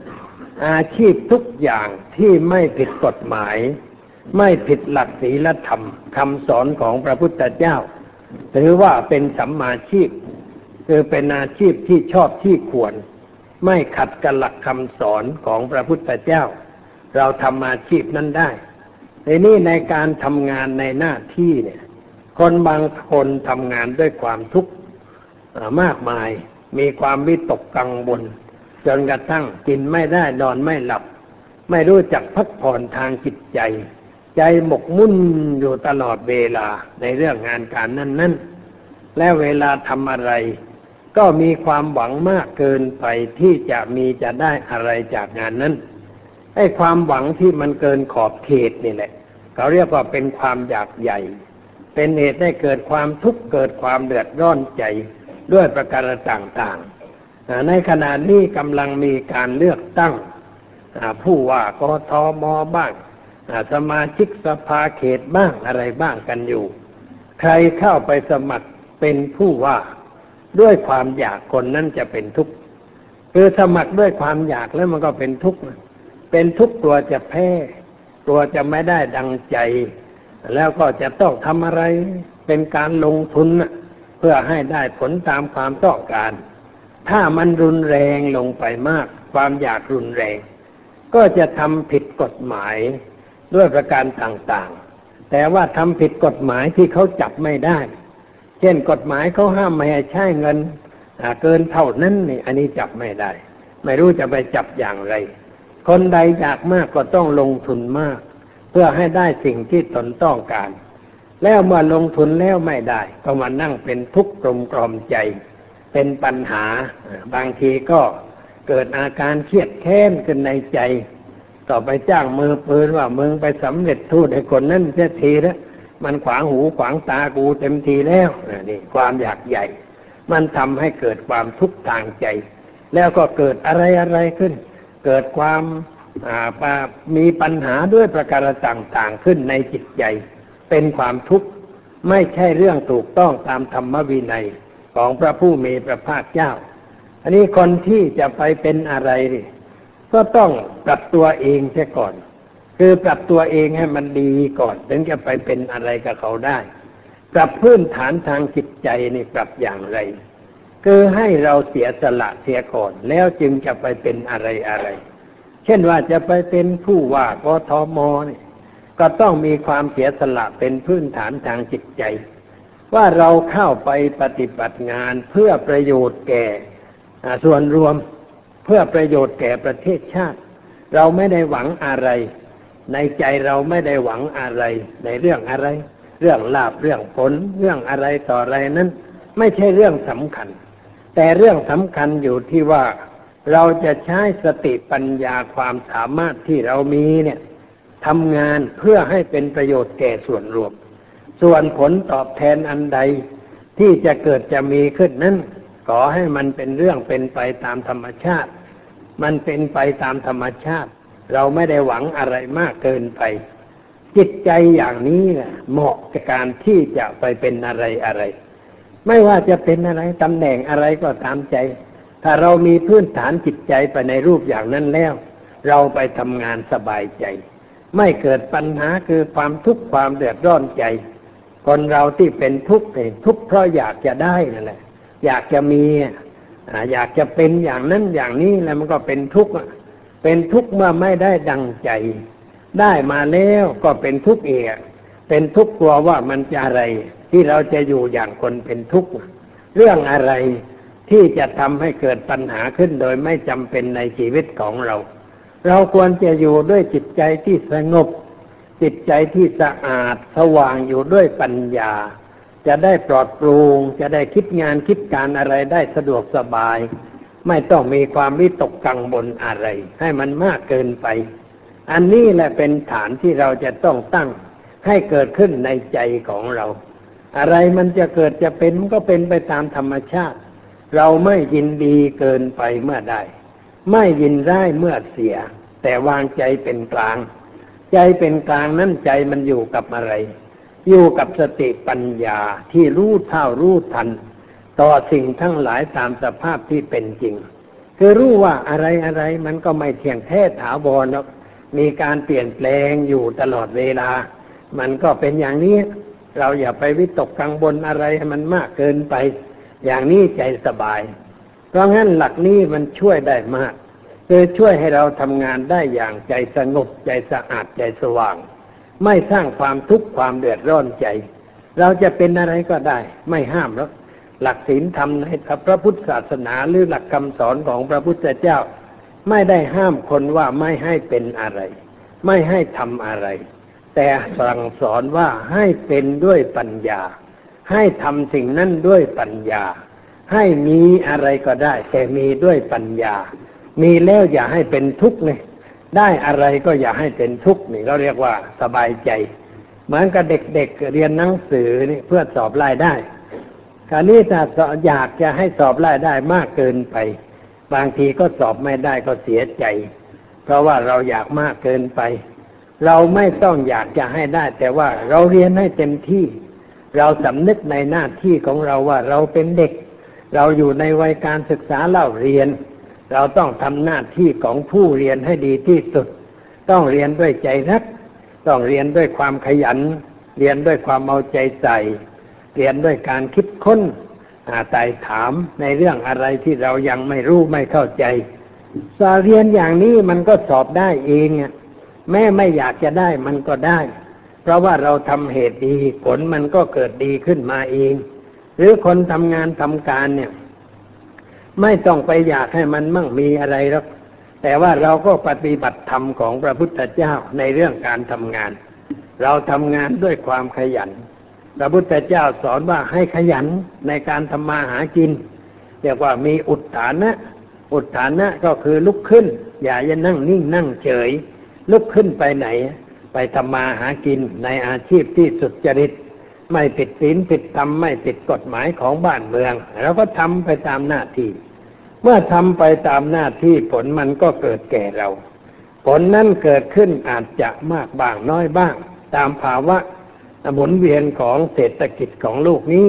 Speaker 1: อาชีพทุกอย่างที่ไม่ผิดกฎหมาย ไม่ผิดหลักศีลธรรมคำสอนของพระพุทธเจ้าถือว่าเป็นสัมมาชีพ คือเป็นอาชีพที่ชอบที่ควร ไม่ขัดกับหลักคำสอนของพระพุทธเจ้า เราทำอาชีพนั้นได้ ในนี้ในการทำงานในหน้าที่เนี่ย คนบางคนทำงานด้วยความทุกข์มากมาย มีความวิตกกังวลจนกระทั่งกินไม่ได้นอนไม่หลับ ไม่รู้จักพักผ่อนทางจิตใจ ใจหมกมุ่นอยู่ตลอดเวลาในเรื่องงานการนั้นนั้นและเวลาทำอะไร ก็มีความหวังมากเกินไปที่จะมีจะได้อะไรจากงานนั้น อ้ความหวังที่มันเกินขอบเขตนี่แหละเขาเรียกว่าเป็นความอยากใหญ่ เป็นเหตุให้เกิดความทุกข์เกิดความเดือดร้อนใจด้วยประการต่างๆ ในขณะนี้กำลังมีการเลือกตั้งผู้ว่ากทมบ้างสมาชิกสภาเขตบ้างอะไรบ้างกันอยู่ ใครเข้าไปสมัครเป็นผู้ว่าด้วยความอยากคนนั้นจะเป็นทุกข์คือสมัครด้วยความอยากแล้วมันก็เป็นทุกข์ เป็นทุกข์กลัวจะแพ้กลัวจะไม่ได้ดังใจ แล้วก็จะต้องทำอะไร เป็นการลงทุนเพื่อให้ได้ผลตามความต้องการ ถ้ามันรุนแรงลงไปมาก ความอยากรุนแรง ก็จะทำผิดกฎหมายด้วยประการต่างๆ แต่ว่าทำผิดกฎหมายที่เขาจับไม่ได้ เช่นกฎหมายเขาห้ามไม่ให้ใช้เงินเกินเท่านั้นนี่อันนี้จับไม่ได้ ไม่รู้จะไปจับอย่างไร คนใดอยากมากก็ต้องลงทุนมาก เพื่อให้ได้สิ่งที่ตนต้องการ แล้วเมื่อลงทุนแล้วไม่ได้ ก็มานั่งเป็นทุกข์กลมกลอมใจ เป็นปัญหา บางทีก็เกิดอาการเครียดแค้นขึ้นในใจ ต่อไปจ้างมือปืนว่ามึงไปสำเร็จทูตให้คนนั้นเสียทีแล้วมันขวางหูขวางตากูเต็มทีแล้วนี่ความอยากใหญ่ มันทำให้เกิดความทุกข์ทางใจ แล้วก็เกิดอะไรอะไรขึ้น เกิดความมีปัญหาด้วยประการต่างๆขึ้นในจิตใจ เป็นความทุกข์ไม่ใช่เรื่องถูกต้องตามธรรมวินัยของพระผู้มีพระภาคเจ้า อันนี้คนที่จะไปเป็นอะไรก็ต้องปรับตัวเองเสียก่อน คือปรับตัวเองให้มันดีก่อน ถึงจะไปเป็นอะไรกับเขาได้ ปรับพื้นฐานทางจิตใจนี่ปรับอย่างไร คือให้เราเสียสละเสียก่อน แล้วจึงจะไปเป็นอะไรอะไร เช่นว่าจะไปเป็นผู้ว่ากทมนี่ก็ต้องมีความเสียสละเป็นพื้นฐานทางจิตใจ ว่าเราเข้าไปปฏิบัติงานเพื่อประโยชน์แก่ส่วนรวมเพื่อประโยชน์แก่ประเทศชาติ เราไม่ได้หวังอะไร ในใจเราไม่ได้หวังอะไร ในเรื่องอะไร เรื่องลาบเรื่องผล เรื่องอะไรต่ออะไรนั้น ไม่ใช่เรื่องสำคัญ แต่เรื่องสำคัญอยู่ที่ว่าเราจะใช้สติปัญญาความสามารถที่เรามีเนี่ยทำงานเพื่อให้เป็นประโยชน์แก่ส่วนรวม ส่วนผลตอบแทนอันใดที่จะเกิดจะมีขึ้นนั้นขอให้มันเป็นเรื่องเป็นไปตามธรรมชาติ มันเป็นไปตามธรรมชาติ เราไม่ได้หวังอะไรมากเกินไป จิตใจอย่างนี้แหละเหมาะกับการที่จะไปเป็นอะไรอะไร ไม่ว่าจะเป็นอะไรตำแหน่งอะไรก็ตามใจ ถ้าเรามีพื้นฐานจิตใจไปในรูปอย่างนั้นแล้ว เราไปทำงานสบายใจ ไม่เกิดปัญหาคือความทุกข์ความเดือดร้อนใจ คนเราที่เป็นทุกข์เองทุกข์เพราะอยากจะได้นั่นแหละ อยากจะมีอยากจะเป็นอย่างนั้นอย่างนี้แล้วมันก็เป็นทุกข์เป็นทุกข์เมื่อไม่ได้ดังใจ ได้มาแล้วก็เป็นทุกข์เองเป็นทุกข์กลัวว่ามันจะอะไร ที่เราจะอยู่อย่างคนเป็นทุกข์เรื่องอะไรที่จะทำให้เกิดปัญหาขึ้นโดยไม่จำเป็นในชีวิตของเรา เราควรจะอยู่ด้วยจิตใจที่สงบ จิตใจที่สะอาดสว่างอยู่ด้วยปัญญา จะได้ปลอดปร่งจะได้คิดงานคิดการอะไรได้สะดวกสบาย ไม่ต้องมีความวิตกกังวลอะไร ให้มันมากเกินไป อันนี้แหละเป็นฐานที่เราจะต้องตั้งให้เกิดขึ้นในใจของเรา อะไรมันจะเกิดจะเป็นก็เป็นไปตามธรรมชาติ เราไม่ยินดีเกินไปเมื่อใดไม่ยินร้ายเมื่อเสีย แต่วางใจเป็นกลาง ใจเป็นกลางนั่นใจมันอยู่กับอะไร อยู่กับสติปัญญาที่รู้เท่ารู้ทัน ต่อสิ่งทั้งหลายตามสภาพที่เป็นจริง คือรู้ว่าอะไรอะไรมันก็ไม่เที่ยงแท้ถาวรหรอกมีการเปลี่ยนแปลงอยู่ตลอดเวลา มันก็เป็นอย่างนี้ เราอย่าไปวิตกกังวลอะไรให้มันมากเกินไป อย่างนี้ใจสบาย เพราะงั้นหลักนี้มันช่วยได้มากคือช่วยให้เราทำงานได้อย่างใจสงบใจสะอาดใจสว่าง ไม่สร้างความทุกข์ความเดือดร้อนใจ เราจะเป็นอะไรก็ได้ ไม่ห้ามแล้วหลักศีลธรรมในพระพุทธศาสนาหรือหลักคำสอนของพระพุทธเจ้า ไม่ได้ห้ามคนว่าไม่ให้เป็นอะไร ไม่ให้ทำอะไร แต่สั่งสอนว่าให้เป็นด้วยปัญญา ให้ทำสิ่งนั้นด้วยปัญญา ให้มีอะไรก็ได้ แต่มีด้วยปัญญา มีแล้วอย่าให้เป็นทุกข์เลยได้อะไรก็อย่าให้เป็นทุกข์นี่เราเรียกว่าสบายใจ เหมือนกับเด็กๆเรียนหนังสือนี่เพื่อสอบรายได้คราวนี้ถ้าอยากจะให้สอบรายได้มากเกินไป บางทีก็สอบไม่ได้ก็เสียใจ เพราะว่าเราอยากมากเกินไป เราไม่ต้องอยากจะให้ได้ แต่ว่าเราเรียนให้เต็มที่ เราสำนึกในหน้าที่ของเราว่าเราเป็นเด็ก เราอยู่ในวัยการศึกษาเล่าเรียน เราต้องทำหน้าที่ของผู้เรียนให้ดีที่สุด ต้องเรียนด้วยใจรัก ต้องเรียนด้วยความขยัน เรียนด้วยความเอาใจใส่ เรียนด้วยการคิดค้นไต่ถามในเรื่องอะไรที่เรายังไม่รู้ไม่เข้าใจสอเรียนอย่างนี้มันก็สอบได้เอง แม่ไม่อยากจะได้มันก็ได้ เพราะว่าเราทำเหตุดีผลมันก็เกิดดีขึ้นมาเอง หรือคนทำงานทำการเนี่ย ไม่ต้องไปอยากให้มันมั่งมีอะไรหรอกแต่ว่าเราก็ปฏิบัติธรรมของพระพุทธเจ้าในเรื่องการทำงาน เราทำงานด้วยความขยัน พระพุทธเจ้าสอนว่าให้ขยันในการทำมาหากินเรียกว่ามีอุดฐานะ อุดฐานะก็คือลุกขึ้น อย่าจะนั่งนิ่งนั่งเฉย ลุกขึ้นไปไหน ไปทำมาหากินในอาชีพที่สุจริต ไม่ผิดศีลผิดธรรมไม่ผิดกฎหมายของบ้านเมืองเราก็ทำไปตามหน้าที่ เมื่อทำไปตามหน้าที่ผลมันก็เกิดแก่เรา ผลนั้นเกิดขึ้นอาจจะมากบ้างน้อยบ้าง ตามภาวะหมุนเวียนของเศรษฐกิจของลูกนี้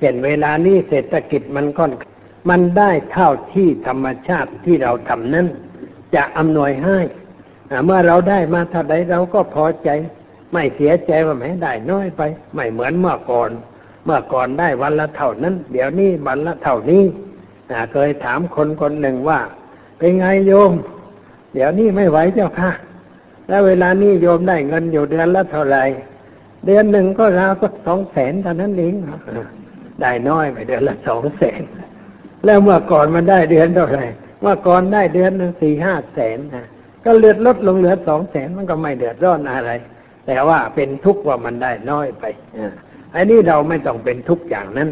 Speaker 1: เห็นเวลานี้เศรษฐกิจมันค่อนมันได้เท่าที่ธรรมชาติที่เราทำนั้น
Speaker 2: จะอำนวยให้ เมื่อเราได้มาเท่าใดเราก็พอใจ ไม่เสียใจว่าแหมได้น้อยไป ไม่เหมือนเมื่อก่อน เมื่อก่อนได้วันละเท่านั้น เดี๋ยวนี้วันละเท่านี้เคยถามคนคนหนึ่งว่า เป็นไงโยม เดี๋ยวนี้ไม่ไหวเจ้าค่ะ แล้วเวลานี้โยมได้เงินอยู่เดือนละเท่าไหร่เดือนหนึ่งก็ราวก็สองแสนเท่านั้นเองได้น้อยไปเดือนละสองแสนแล้วเมื่อก่อนมันได้เดือนเท่าไหร่เมื่อก่อนได้เดือนหนึ่งสี่ห้าแสนนะ ก็เลือดลดลงเหลือสองแสนมันก็ไม่เดือดร้อนอะไร แต่ว่าเป็นทุกข์ว่ามันได้น้อยไปอ่าอันนี้เราไม่ต้องเป็นทุกข์อย่างนั้น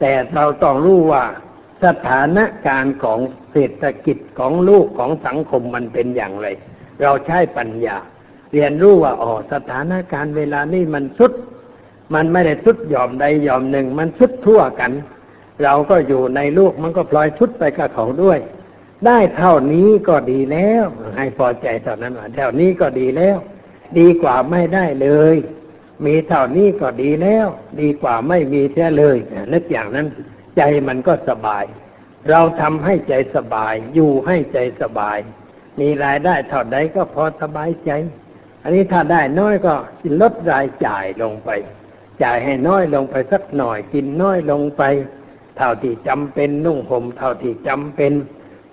Speaker 2: แต่เราต้องรู้ว่าสถานการณ์ของเศรษฐกิจของลูกของสังคมมันเป็นอย่างไร เราใช้ปัญญา เรียนรู้ว่าอ๋อสถานการณ์เวลานี้มันสุด มันไม่ได้สุดยอมใดยอมหนึ่ง มันสุดทั่วกัน เราก็อยู่ในลูกมันก็พลอยชุดไปกับเขาด้วย ได้เท่านี้ก็ดีแล้ว ให้พอใจเท่านั้นว่าเท่านี้ก็ดีแล้ว ดีกว่าไม่ได้เลย มีเท่านี้ก็ดีแล้ว ดีกว่าไม่มีเสียเลยนึกอย่างนั้น ใจมันก็สบาย เราทำให้ใจสบาย อยู่ให้ใจสบาย มีรายได้เท่าใดก็พอสบายใจ อันนี้ถ้าได้น้อยก็ลดรายจ่ายลงไป จ่ายให้น้อยลงไปสักหน่อยกินน้อยลงไป เท่าที่จำเป็นนุ่งห่มเท่าที่จำเป็น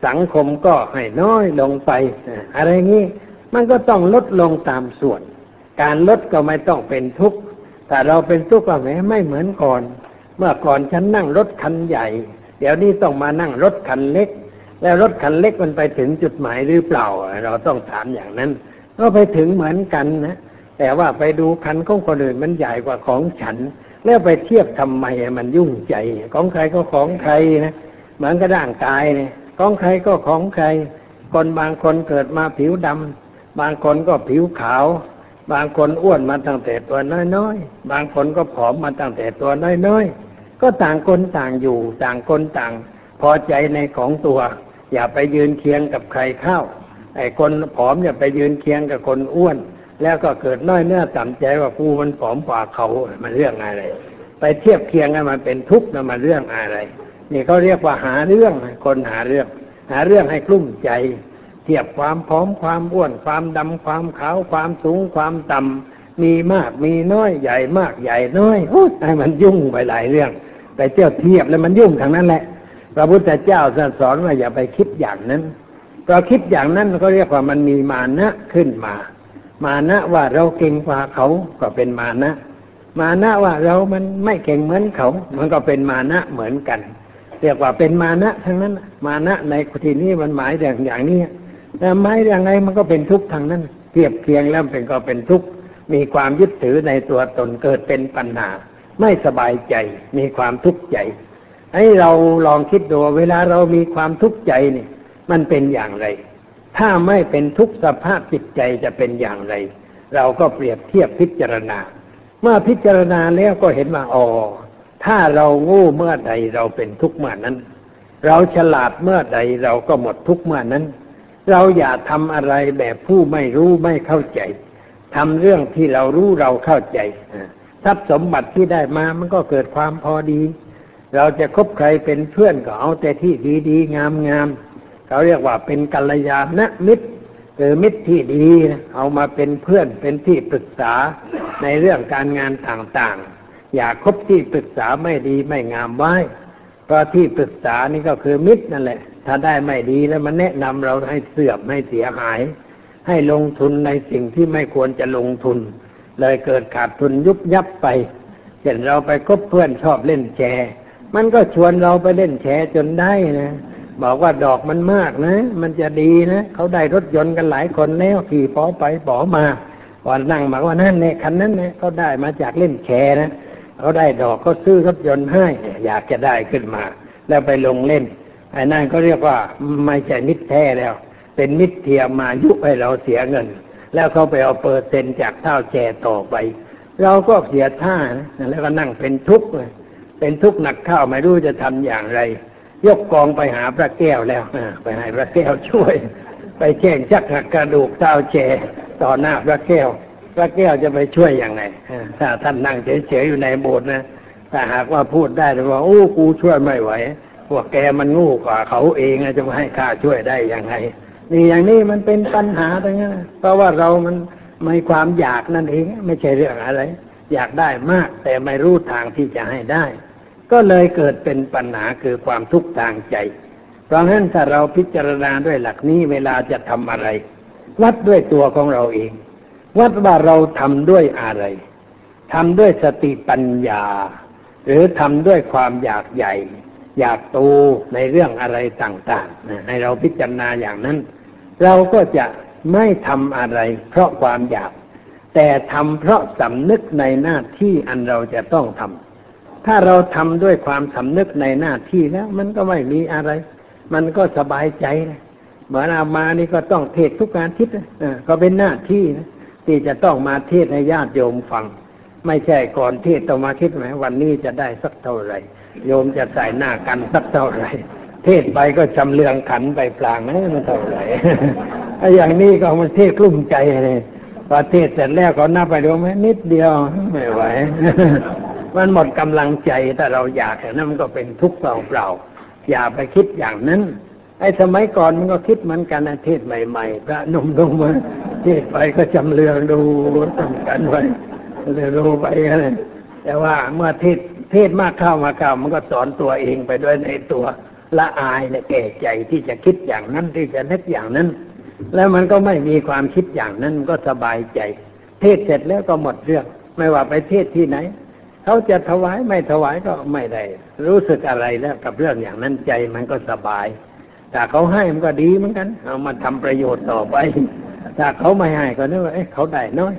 Speaker 2: สังคมก็ให้น้อยลงไปอ่าอะไรงี้ มันก็ต้องลดลงตามส่วน การลดก็ไม่ต้องเป็นทุกข์แต่เราเป็นทุกข์ก็แหมไม่เหมือนก่อน เมื่อก่อนฉันนั่งรถคันใหญ่ เดี๋ยวนี้ต้องมานั่งรถคันเล็ก แล้วรถคันเล็กมันไปถึงจุดหมายหรือเปล่า เราต้องถามอย่างนั้น ก็ไปถึงเหมือนกันนะแต่ว่าไปดูคันของคนอื่นมันใหญ่กว่าของฉัน แล้วไปเทียบทำไมมันยุ่งใจ ของใครก็ของใครนะเหมือนกับร่างกายเนี่ย ของใครก็ของใคร คนบางคนเกิดมาผิวดำบางคนก็ผิวขาว บางคนอ้วนมาตั้งแต่ตัวน้อยๆ บางคนก็ผอมมาตั้งแต่ตัวน้อยๆ ก็ต่างคนต่างอยู่ ต่างคนต่าง พอใจในของตัว อย่าไปยืนเคียงกับใครเข้าไอ้คนผอมอย่าไปยืนเคียงกับคนอ้วน แล้วก็เกิดน้อยเนื้อต่ำใจว่ากูมันผอมกว่าเขามันเรื่องอะไร ไปเทียบเคียงกันมันเป็นทุกข์นะมันเรื่องอะไร นี่เขาเรียกว่าหาเรื่องคนหาเรื่อง หาเรื่องให้กลุ้มใจ เทียบความผอมความอ้วน ความดำความขาวความสูงความต่ำมีมากมีน้อยใหญ่มากใหญ่น้อยโอ้ให้มันยุ่งไปหลายเรื่อง ไปเที่ยวเทียบแล้วมันยุ่งทางนั้นแหละพระพุทธเจ้าสอนว่าอย่าไปคิดอย่างนั้นเพราคิดอย่างนั้นก็เรียกว่ามันมีมานะขึ้นมา มานะว่าเราเก่งกว่าเขาก็เป็นมานะ มานะว่าเรามันไม่เก่งเหมือนเขา มันก็เป็นมานะเหมือนกัน เรียกว่าเป็นมานะทั้งนั้น มานะในที่นี้มันหมายอย่างอย่างนี้แต่หมายอย่างไรมันก็เป็นทุกข์ทางนั้นเทียบเคียงแล้วเป็นก็เป็นทุกข์มีความยึดถือในตัวตนเกิดเป็นปัญหา ไม่สบายใจ มีความทุกข์ใจให้เราลองคิดดูเวลาเรามีความทุกข์ใจนี่มันเป็นอย่างไร ถ้าไม่เป็นทุกข์สภาพจิตใจจะเป็นอย่างไร เราก็เปรียบเทียบพิจารณา เมื่อพิจารณาแล้วก็เห็นว่าอ๋อ ถ้าเราโง่เมื่อใดเราเป็นทุกข์เมื่อนั้น เราฉลาดเมื่อใดเราก็หมดทุกข์เมื่อนั้น เราอย่าทำอะไรแบบผู้ไม่รู้ไม่เข้าใจทำเรื่องที่เรารู้เราเข้าใจทรัพย์สมบัติที่ได้มามันก็เกิดความพอดี เราจะคบใครเป็นเพื่อนก็เอาแต่ที่ดีๆงามๆเขาเรียกว่าเป็นกัลยาณมิตรเออมิตรที่ดีเอามาเป็นเพื่อนเป็นที่ปรึกษาในเรื่องการงานต่างๆ อย่าคบที่ปรึกษาไม่ดีไม่งามไว้ เพราะที่ปรึกษานี่ก็คือมิตรนั่นแหละ ถ้าได้ไม่ดีแล้วมันแนะนำเราให้เสื่อมให้เสียหาย ให้ลงทุนในสิ่งที่ไม่ควรจะลงทุน เลยเกิดขาดทุนยุบยับไปเช่นเราไปคบเพื่อนชอบเล่นแชร์ มันก็ชวนเราไปเล่นแชร์จนได้นะบอกว่าดอกมันมากนะ มันจะดีนะเขาได้รถยนต์กันหลายคนแล้วขี่ปอไปปอมาวันนั่งมาว่านั่นเนี่ยคันนั้นเนี่ยเขาได้มาจากเล่นแชร์นะ เขาได้ดอกเขาซื้อรถยนต์ให้อยากจะได้ขึ้นมา แล้วไปลงเล่นไอ้นั่นก็เรียกว่าไม่ใช่มิตรแท้แล้ว เป็นมิตรเทียมมายุให้เราเสียเงิน แล้วเขาไปเอาเปอร์เซ็นต์จากเท่าแชร์ต่อไป เราก็เสียท่านะแล้วก็นั่งเป็นทุกข์เลยเป็นทุกข์หนักเข้าไม่รู้จะทำอย่างไร ยกกองไปหาพระแก้วแล้วไปให้พระแก้วช่วย ไปแข่งชักหักกระดูกเท้าแชร์ต่อหน้าพระแก้ว พระแก้วจะไปช่วยยังไงถ้าท่านนั่งเฉยๆอยู่ในโบสถ์นะถ้าหากว่าพูดได้แต่ว่าโอ้กูช่วยไม่ไหวพวกแกมันงูกว่าเขาเองจะมาให้ข้าช่วยได้ยังไงนี่อย่างนี้มันเป็นปัญหาตรงนั้นเพราะว่าเรามันไม่ความอยากนั่นเอง ไม่ใช่เรื่องอะไร อยากได้มาก แต่ไม่รู้ทางที่จะให้ได้ ก็เลยเกิดเป็นปัญหาคือความทุกข์ทางใจ เพราะฉะนั้นถ้าเราพิจารณาด้วยหลักนี้เวลาจะทำอะไร วัดด้วยตัวของเราเอง วัดว่าเราทำด้วยอะไรทำด้วยสติปัญญา หรือทำด้วยความอยากใหญ่ อยากโตในเรื่องอะไรต่างๆให้เราพิจารณาอย่างนั้น เราก็จะไม่ทำอะไร เพราะความอยาก แต่ทำเพราะสำนึกในหน้าที่อันเราจะต้องทำถ้าเราทำด้วยความสำนึกในหน้าที่แล้ว มันก็ไม่มีอะไร มันก็สบายใจนะเหมือนอามานี่ก็ต้องเทศทุกการทิศนะก็เป็นหน้าที่นะ ที่จะต้องมาเทศให้ญาติโยมฟัง ไม่ใช่ก่อนเทศต้องมาคิดไหมวันนี้จะได้สักเท่าไหร่ โยมจะใส่หน้ากันสักเท่าไหร่ เทศไปก็จำเลืองขันไปปลางนะมันเท่าไหร่ไอ้อย่างนี้ก็มันเทศกลุ้มใจเลยพอเทศเสร็จแล้วก็นับไปดูไหมนิดเดียวไม่ไหวมันหมดกำลังใจถ้าเราอยากแต่นั้นมันก็เป็นทุกข์เปล่าๆอย่าไปคิดอย่างนั้น ไอ้สมัยก่อนมันก็คิดเหมือนกันนะเทศใหม่ ๆ พระนุ่มลงมา เทศไปก็จำเรืองดูต้งกันไว้เลยรู้ไปกันเลยแต่ว่าเมื่อเทศเทศมากเข้ามาเข้ามันก็สอนตัวเองไปด้วยในตัวละอายในแก่ใจที่จะคิดอย่างนั้นที่จะนึกอย่างนั้น แล้วมันก็ไม่มีความคิดอย่างนั้นก็สบายใจ เทศเสร็จแล้วก็หมดเรื่อง ไม่ว่าไปเทศที่ไหนเขาจะถวายไม่ถวายก็ไม่ได้ รู้สึกอะไรแล้วกับเรื่องอย่างนั้นใจมันก็สบายถ้าเขาให้มันก็ดีเหมือนกัน เอามาทำประโยชน์ต่อไป ถ้าเขาไม่ให้ก็นึกว่าเอ๊ะเขาได้น้อย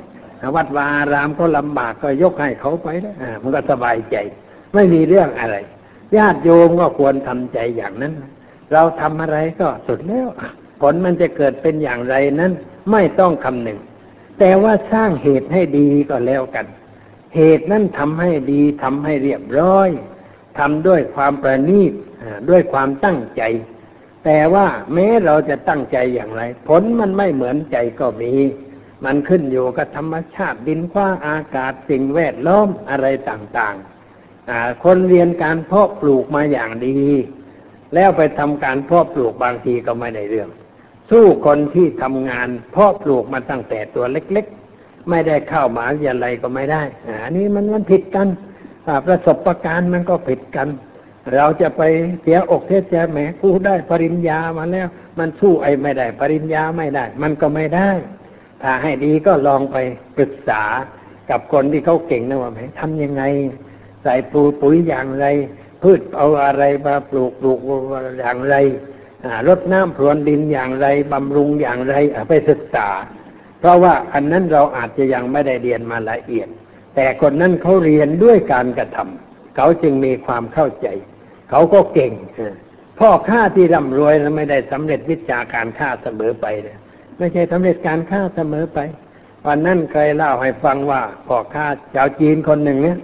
Speaker 2: วัดวารามก็ลำบากก็ยกให้เขาไปนะมันก็สบายใจ ไม่มีเรื่องอะไร ญาติโยมก็ควรทำใจอย่างนั้น เราทำอะไรก็สุดแล้ว ผลมันจะเกิดเป็นอย่างไรนั้น ไม่ต้องคำหนึ่งแต่ว่าสร้างเหตุให้ดีก็แล้วกัน เหตุนั้นทำให้ดีทำให้เรียบร้อยทำด้วยความประณีตด้วยความตั้งใจ แต่ว่าแม้เราจะตั้งใจอย่างไร ผลมันไม่เหมือนใจก็มี มันขึ้นอยู่กับธรรมชาติดินฟ้าอากาศสิ่งแวดล้อมอะไรต่างๆคนเรียนการเพาะปลูกมาอย่างดี แล้วไปทำการเพาะปลูกบางทีก็ไม่ได้เรื่อง สู้คนที่ทำงานเพาะปลูกมาตั้งแต่ตัวเล็กๆ ไม่ได้เข้ามาวิทยาลัยก็ไม่ได้อันนี้มันมันผิดกันประสบการณ์มันก็ผิดกัน เราจะไปเสียอกเสียใจแหมกูได้ปริญญามาแล้ว มันสู้ไอ้ไม่ได้ ปริญญาไม่ได้ มันก็ไม่ได้ ถ้าให้ดีก็ลองไปปรึกษากับคนที่เขาเก่งนะว่าแหมทำยังไง ใส่ปูปุ๋ยอย่างไร พืชเอาอะไรมาปลูกปลูกอย่างไรรดน้ำพรวนดินอย่างไรบำรุงอย่างไรไปศึกษา เพราะว่าอันนั้นเราอาจจะยังไม่ได้เรียนมาละเอียด แต่คนนั้นเขาเรียนด้วยการกระทำเขาจึงมีความเข้าใจ เขาก็เก่งพ่อค้าที่ร่ำรวยแล้วไม่ได้สำเร็จวิชาการค้าเสมอไปเลยไม่ใช่สำเร็จการค้าเสมอไป วันนั้นเคยเล่าให้ฟังว่าพ่อค้าชาวจีนคนหนึ่งเนี่ย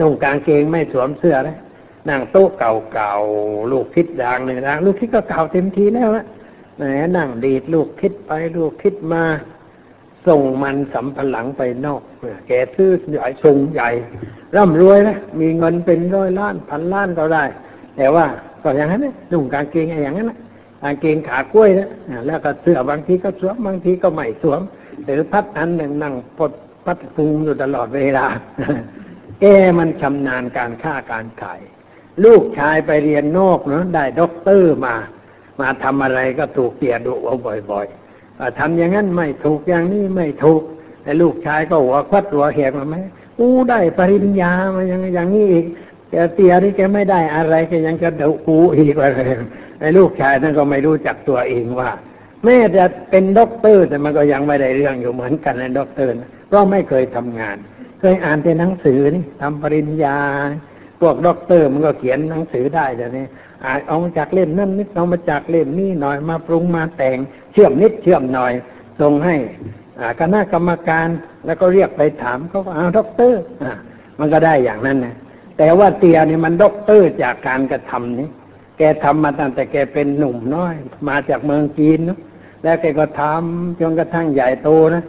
Speaker 2: นุ่งกางเกงไม่สวมเสื้อเลยนั่งโต๊ะเก่าๆลูกคิดด่างหนึ่งด่างลูกคิดก็เก่าเต็มทีแล้วะแหมนั่งดีดลูกคิดไปลูกคิดมา ส่งมันสำปะหลังไปนอกแกซื้อใหญ่ทรงใหญ่ ร่ำรวยนะมีเงินเป็นร้อยล้านพันล้านก็ได้ แต่ว่าก็อย่างนั้นนะนุ่งกางเกงอย่างนั้นนะกางเกงขากล้วยนะแล้วก็เสื้อบางทีก็สวมบางทีก็ไม่สวม หรือพัดอันหนึ่งนั่งพัดพัดพุงอยู่ตลอดเวลาแกมันชำนาญการค้าการขาย ลูกชายไปเรียนนอกเนาะได้ด็อกเตอร์มา มาทำอะไรก็ถูกเตี่ยดุเอาบ่อย ๆ ทำอย่างนั้นไม่ถูกอย่างนี้ไม่ถูกไอ้ลูกชายก็หัวฟัดหัวเหวี่ยงมาไหมกูได้ปริญญามายังอย่างนี้อีกแกเตี่ยนี่แกไม่ได้อะไรแกยังจะด่ากูอีกอะไรไอ้ลูกชายนั่นก็ไม่รู้จักตัวเองว่า แม้จะเป็นด็อกเตอร์แต่มันก็ยังไม่ได้เรื่องอยู่เหมือนกันในด็อกเตอร์เพราะไม่เคยทำงาน เคยอ่านแต่หนังสือนี่ทำปริญญา พวกด็อกเตอร์มันก็เขียนหนังสือได้แต่นี่อ่านเอาจากเล่มนั้นนิดเอามาจากเล่มนี้หน่อยมาปรุงมาแต่ง เชื่อมนิดเชื่อมหน่อย ส่งให้คณะกรรมการแล้วก็เรียกไปถามเขาก็เอาด็อกเตอร์มันก็ได้อย่างนั้นนะแต่ว่าเตี่ยนี่มันด็อกเตอร์จากการกระทำนี้แกทำมาตั้งแต่แกเป็นหนุ่มน้อย มาจากเมืองจีนนะแล้วแกก็ทำจนกระทั่งใหญ่โตนะ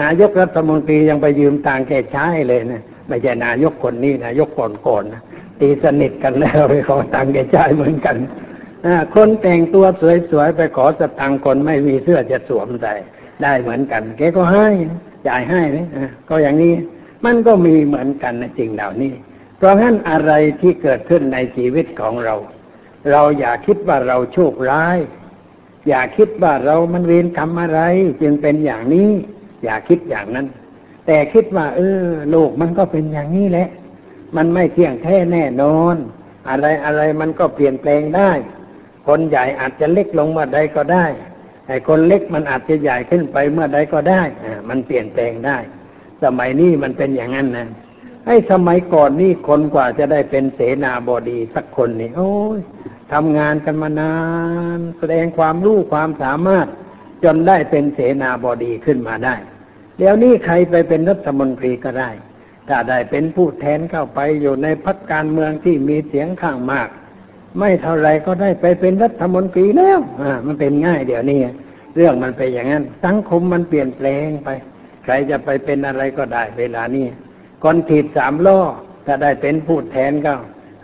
Speaker 2: นายกรัฐมนตรียังไปยืมตังค์แกใช้เลยนะไม่ใช่นายกคนนี้นายกก่อนๆนะตีสนิทกันแล้วไปขอตังค์แกใช้เหมือนกัน คนแต่งตัวสวยๆไปขอสตังค์คนไม่มีเสื้อจะสวมใส่ได้เหมือนกันแกก็ให้จ่ายให้นะอ่าก็อย่างนี้มันก็มีเหมือนกันในจริงเหล่านี้ เพราะงั้นอะไรที่เกิดขึ้นในชีวิตของเรา เราอย่าคิดว่าเราโชคร้าย อย่าคิดว่าเรามันเวรกรรมอะไร จึงเป็นอย่างนี้ อย่าคิดอย่างนั้น แต่คิดว่า เออ โลกมันก็เป็นอย่างนี้แหละ มันไม่เที่ยงแท้แน่นอน อะไรอะไรมันก็เปลี่ยนแปลงได้ คนใหญ่อาจจะเล็กลงเมื่อใดก็ได้ไอ้คนเล็กมันอาจจะใหญ่ขึ้นไปเมื่อใดก็ได้มันเปลี่ยนแปลงได้ สมัยนี้มันเป็นอย่างนั้นนะไอ้สมัยก่อนนี่คนกว่าจะได้เป็นเสนาบดีสักคนนี่โอ้ยทำงานกันมานาน แสดงความรู้ความสามารถ จนได้เป็นเสนาบดีขึ้นมาได้ เดี๋ยวนี้ใครไปเป็นรัฐมนตรีก็ได้ ถ้าได้เป็นผู้แทนเข้าไปอยู่ในพรรคการเมืองที่มีเสียงข้างมาก ไม่เท่าไรก็ได้ไปเป็นรัฐมนตรีแล้วอ่ามันเป็นง่ายเดี๋ยวนี้เรื่องมันเป็นอย่างนั้น สังคมมันเปลี่ยนแปลงไป ใครจะไปเป็นอะไรก็ได้เวลานี้คนถีบสามล้อถ้าได้เป็นผู้แทนก็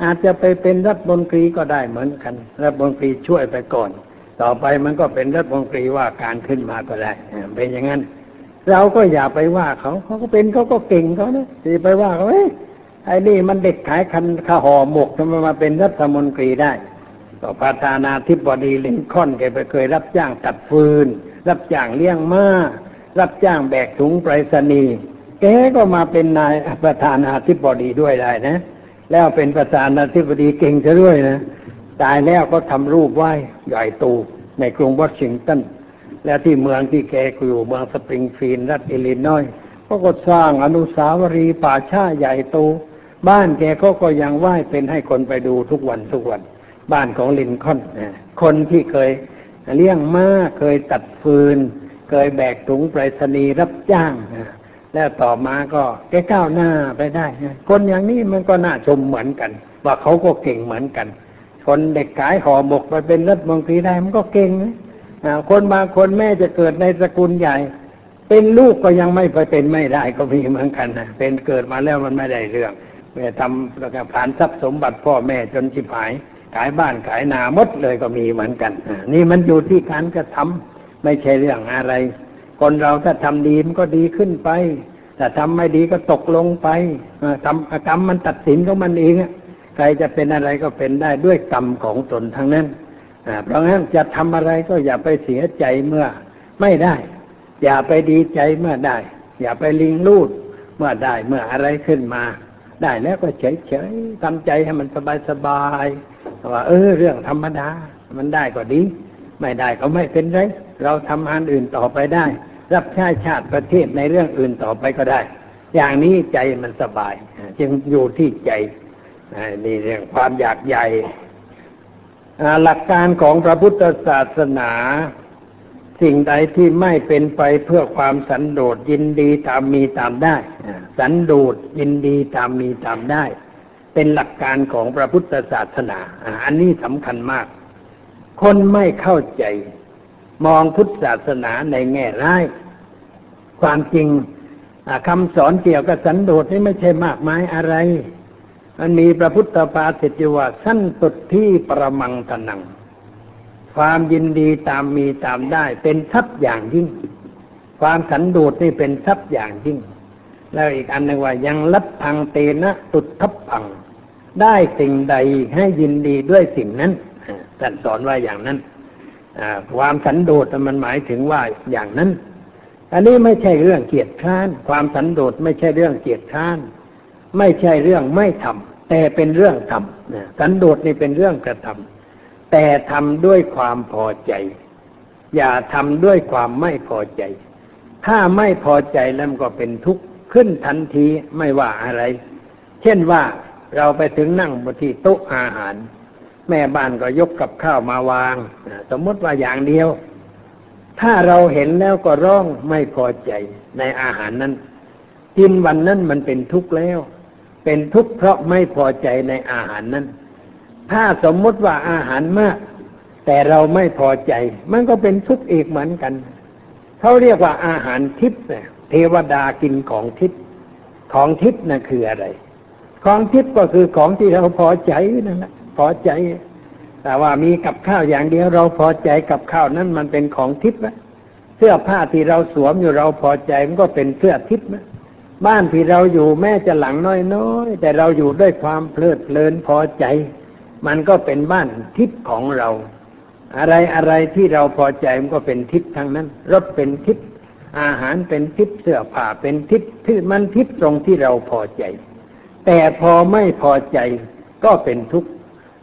Speaker 2: อาจจะไปเป็นรัฐมนตรีก็ได้เหมือนกัน รัฐมนตรีช่วยไปก่อน ต่อไปมันก็เป็นรัฐมนตรีว่าการขึ้นมาก็ได้เป็นอย่างนั้น เราก็อย่าไปว่าเขาเขาก็เป็นเขาก็เก่งเขานะที่ไปว่าเขาเอ้ ไอ้นี่มันเด็กขายคันข้าห่อหมกทำไมมาเป็นรัฐมนตรีได้ก็ประธานาธิบดีลินคอนแกไปเคยรับจ้างตัดฟืน รับจ้างเลี้ยงม้า รับจ้างแบกถุงไปรษณีย์แกก็มาเป็นนายประธานาธิบดีด้วยได้นะ แล้วเป็นประธานาธิบดีเก่งซะด้วยนะตายแล้วก็ทำรูปไหว้ใหญ่โตในกรุงวอชิงตันและที่เมืองที่แกอยู่เมืองสปริงฟีนด์รัฐอิลลินอยส์เขาก็สร้างอนุสาวรีย์ป่าช้าใหญ่โต บ้านแกก็ก็ยังไหว้เป็นให้คนไปดูทุกวันทุกวัน บ้านของลินคอนนะคนที่เคยเลี้ยงม้าเคยตัดฟืน เคยแบกถุงไปรษณีย์รับจ้างนะแล้วต่อมาก็แกก้าวหน้าไปได้นะคนอย่างนี้มันก็น่าชมเหมือนกัน ว่าเขาก็เก่งเหมือนกัน คนเด็กขายห่อหมกไปเป็นรัฐมนตรีได้มันก็เก่งนะคนบางคนแม่จะเกิดในตระกูลใหญ่ เป็นลูกก็ยังไม่ไปเป็นไม่ได้ก็มีเหมือนกันนะเป็นเกิดมาแล้วมันไม่ได้เรื่อง แม่ทำแล้วก็ผ่านทรัพย์สมบัติพ่อแม่จนชิบหาย ขายบ้านขายนาหมดเลยก็มีเหมือนกัน นี่มันอยู่ที่การกระทำไม่ใช่เรื่องอะไร คนเราถ้าทำดีมันก็ดีขึ้นไปถ้าทำไม่ดีก็ตกลงไปทำกรรมมันตัดสินของมันเองใครจะเป็นอะไรก็เป็นได้ด้วยกรรมของตนทั้งนั้นเพราะงั้นจะทำอะไรก็อย่าไปเสียใจเมื่อไม่ได้ อย่าไปดีใจเมื่อได้ อย่าไปลิงลูดเมื่อได้เมื่ออะไรขึ้นมา ได้แล้วก็เฉยเฉยๆทำใจให้มันสบายสบายๆว่า เออ เรื่องธรรมดา มันได้ก็ดี ไม่ได้ก็ไม่เป็นไร เราทำงานอื่นต่อไปได้ รับใช้ชาติประเทศในเรื่องอื่นต่อไปก็ได้ อย่างนี้ใจมันสบาย จึงอยู่ที่ใจนี่เรื่องความอยากใหญ่หลักการของพระพุทธศาสนา สิ่งใดที่ไม่เป็นไปเพื่อความสันโดษยินดีตามมีตามได้ สันโดษยินดีตามมีตามได้ เป็นหลักการของพระพุทธศาสนา อันนี้สำคัญมาก คนไม่เข้าใจ มองพุทธศาสนาในแง่ร้าย ความจริงคำสอนเกี่ยวกับสันโดษนี่ไม่ใช่มากมายอะไร มันมีพระพุทธภาษิตว่าสั้นตุดที่ประมังตนัง ความยินดีตามมีตามได้ เป็นทรัพย์อย่างยิ่ง ความสันโดษนี่เป็นทรัพย์อย่างยิ่ง แล้วอีกอันหนึ่งว่ายังลับพังเตนะตุดทับพัง ได้สิ่งใดให้ยินดีด้วยสิ่งนั้นอ่าท่านสอนว่าอย่างนั้นความสันโดษมันหมายถึงว่าอย่างนั้น อันนี้ไม่ใช่เรื่องเกียรติค้าน ความสันโดษไม่ใช่เรื่องเกียรติค้าน ไม่ใช่เรื่องไม่ทำแต่เป็นเรื่องทำสันโดษนี่เป็นเรื่องกระทำ แต่ทำด้วยความพอใจ อย่าทำด้วยความไม่พอใจ ถ้าไม่พอใจแล้วก็เป็นทุกข์ขึ้นทันทีไม่ว่าอะไร เช่นว่าเราไปถึงนั่งบนที่โต๊ะอาหาร แม่บ้านก็ยกกับข้าวมาวาง สมมติว่าอย่างเดียว ถ้าเราเห็นแล้วก็ร้องไม่พอใจในอาหารนั้น กินวันนั้นมันเป็นทุกข์แล้ว เป็นทุกข์เพราะไม่พอใจในอาหารนั้น ถ้าสมมติว่าอาหารมาก แต่เราไม่พอใจ มันก็เป็นทุกข์อีกเหมือนกันเขาเรียกว่าอาหารทิพย์เนี่ยเทวดากินของทิพย์ของทิพย์น่ะคืออะไร ของทิพย์ก็คือของที่เราพอใจนั่นแหละพอใจ แต่ว่ามีกับข้าวอย่างเดียวเราพอใจกับข้าวนั้นมันเป็นของทิพย์นะเสื้อผ้าที่เราสวมอยู่เราพอใจมันก็เป็นเสื้อทิพย์นะบ้านที่เราอยู่แม้จะหลังน้อยๆแต่เราอยู่ด้วยความเพลิดเพลินพอใจ มันก็เป็นบ้านทิพย์ของเรา อะไรอะไรที่เราพอใจมันก็เป็นทิพย์ทั้งนั้นรถเป็นทิพย์อาหารเป็นทิพย์เสื้อผ้าเป็นทิพย์ที่มันทิพย์ตรงที่เราพอใจ แต่พอไม่พอใจก็เป็นทุกข์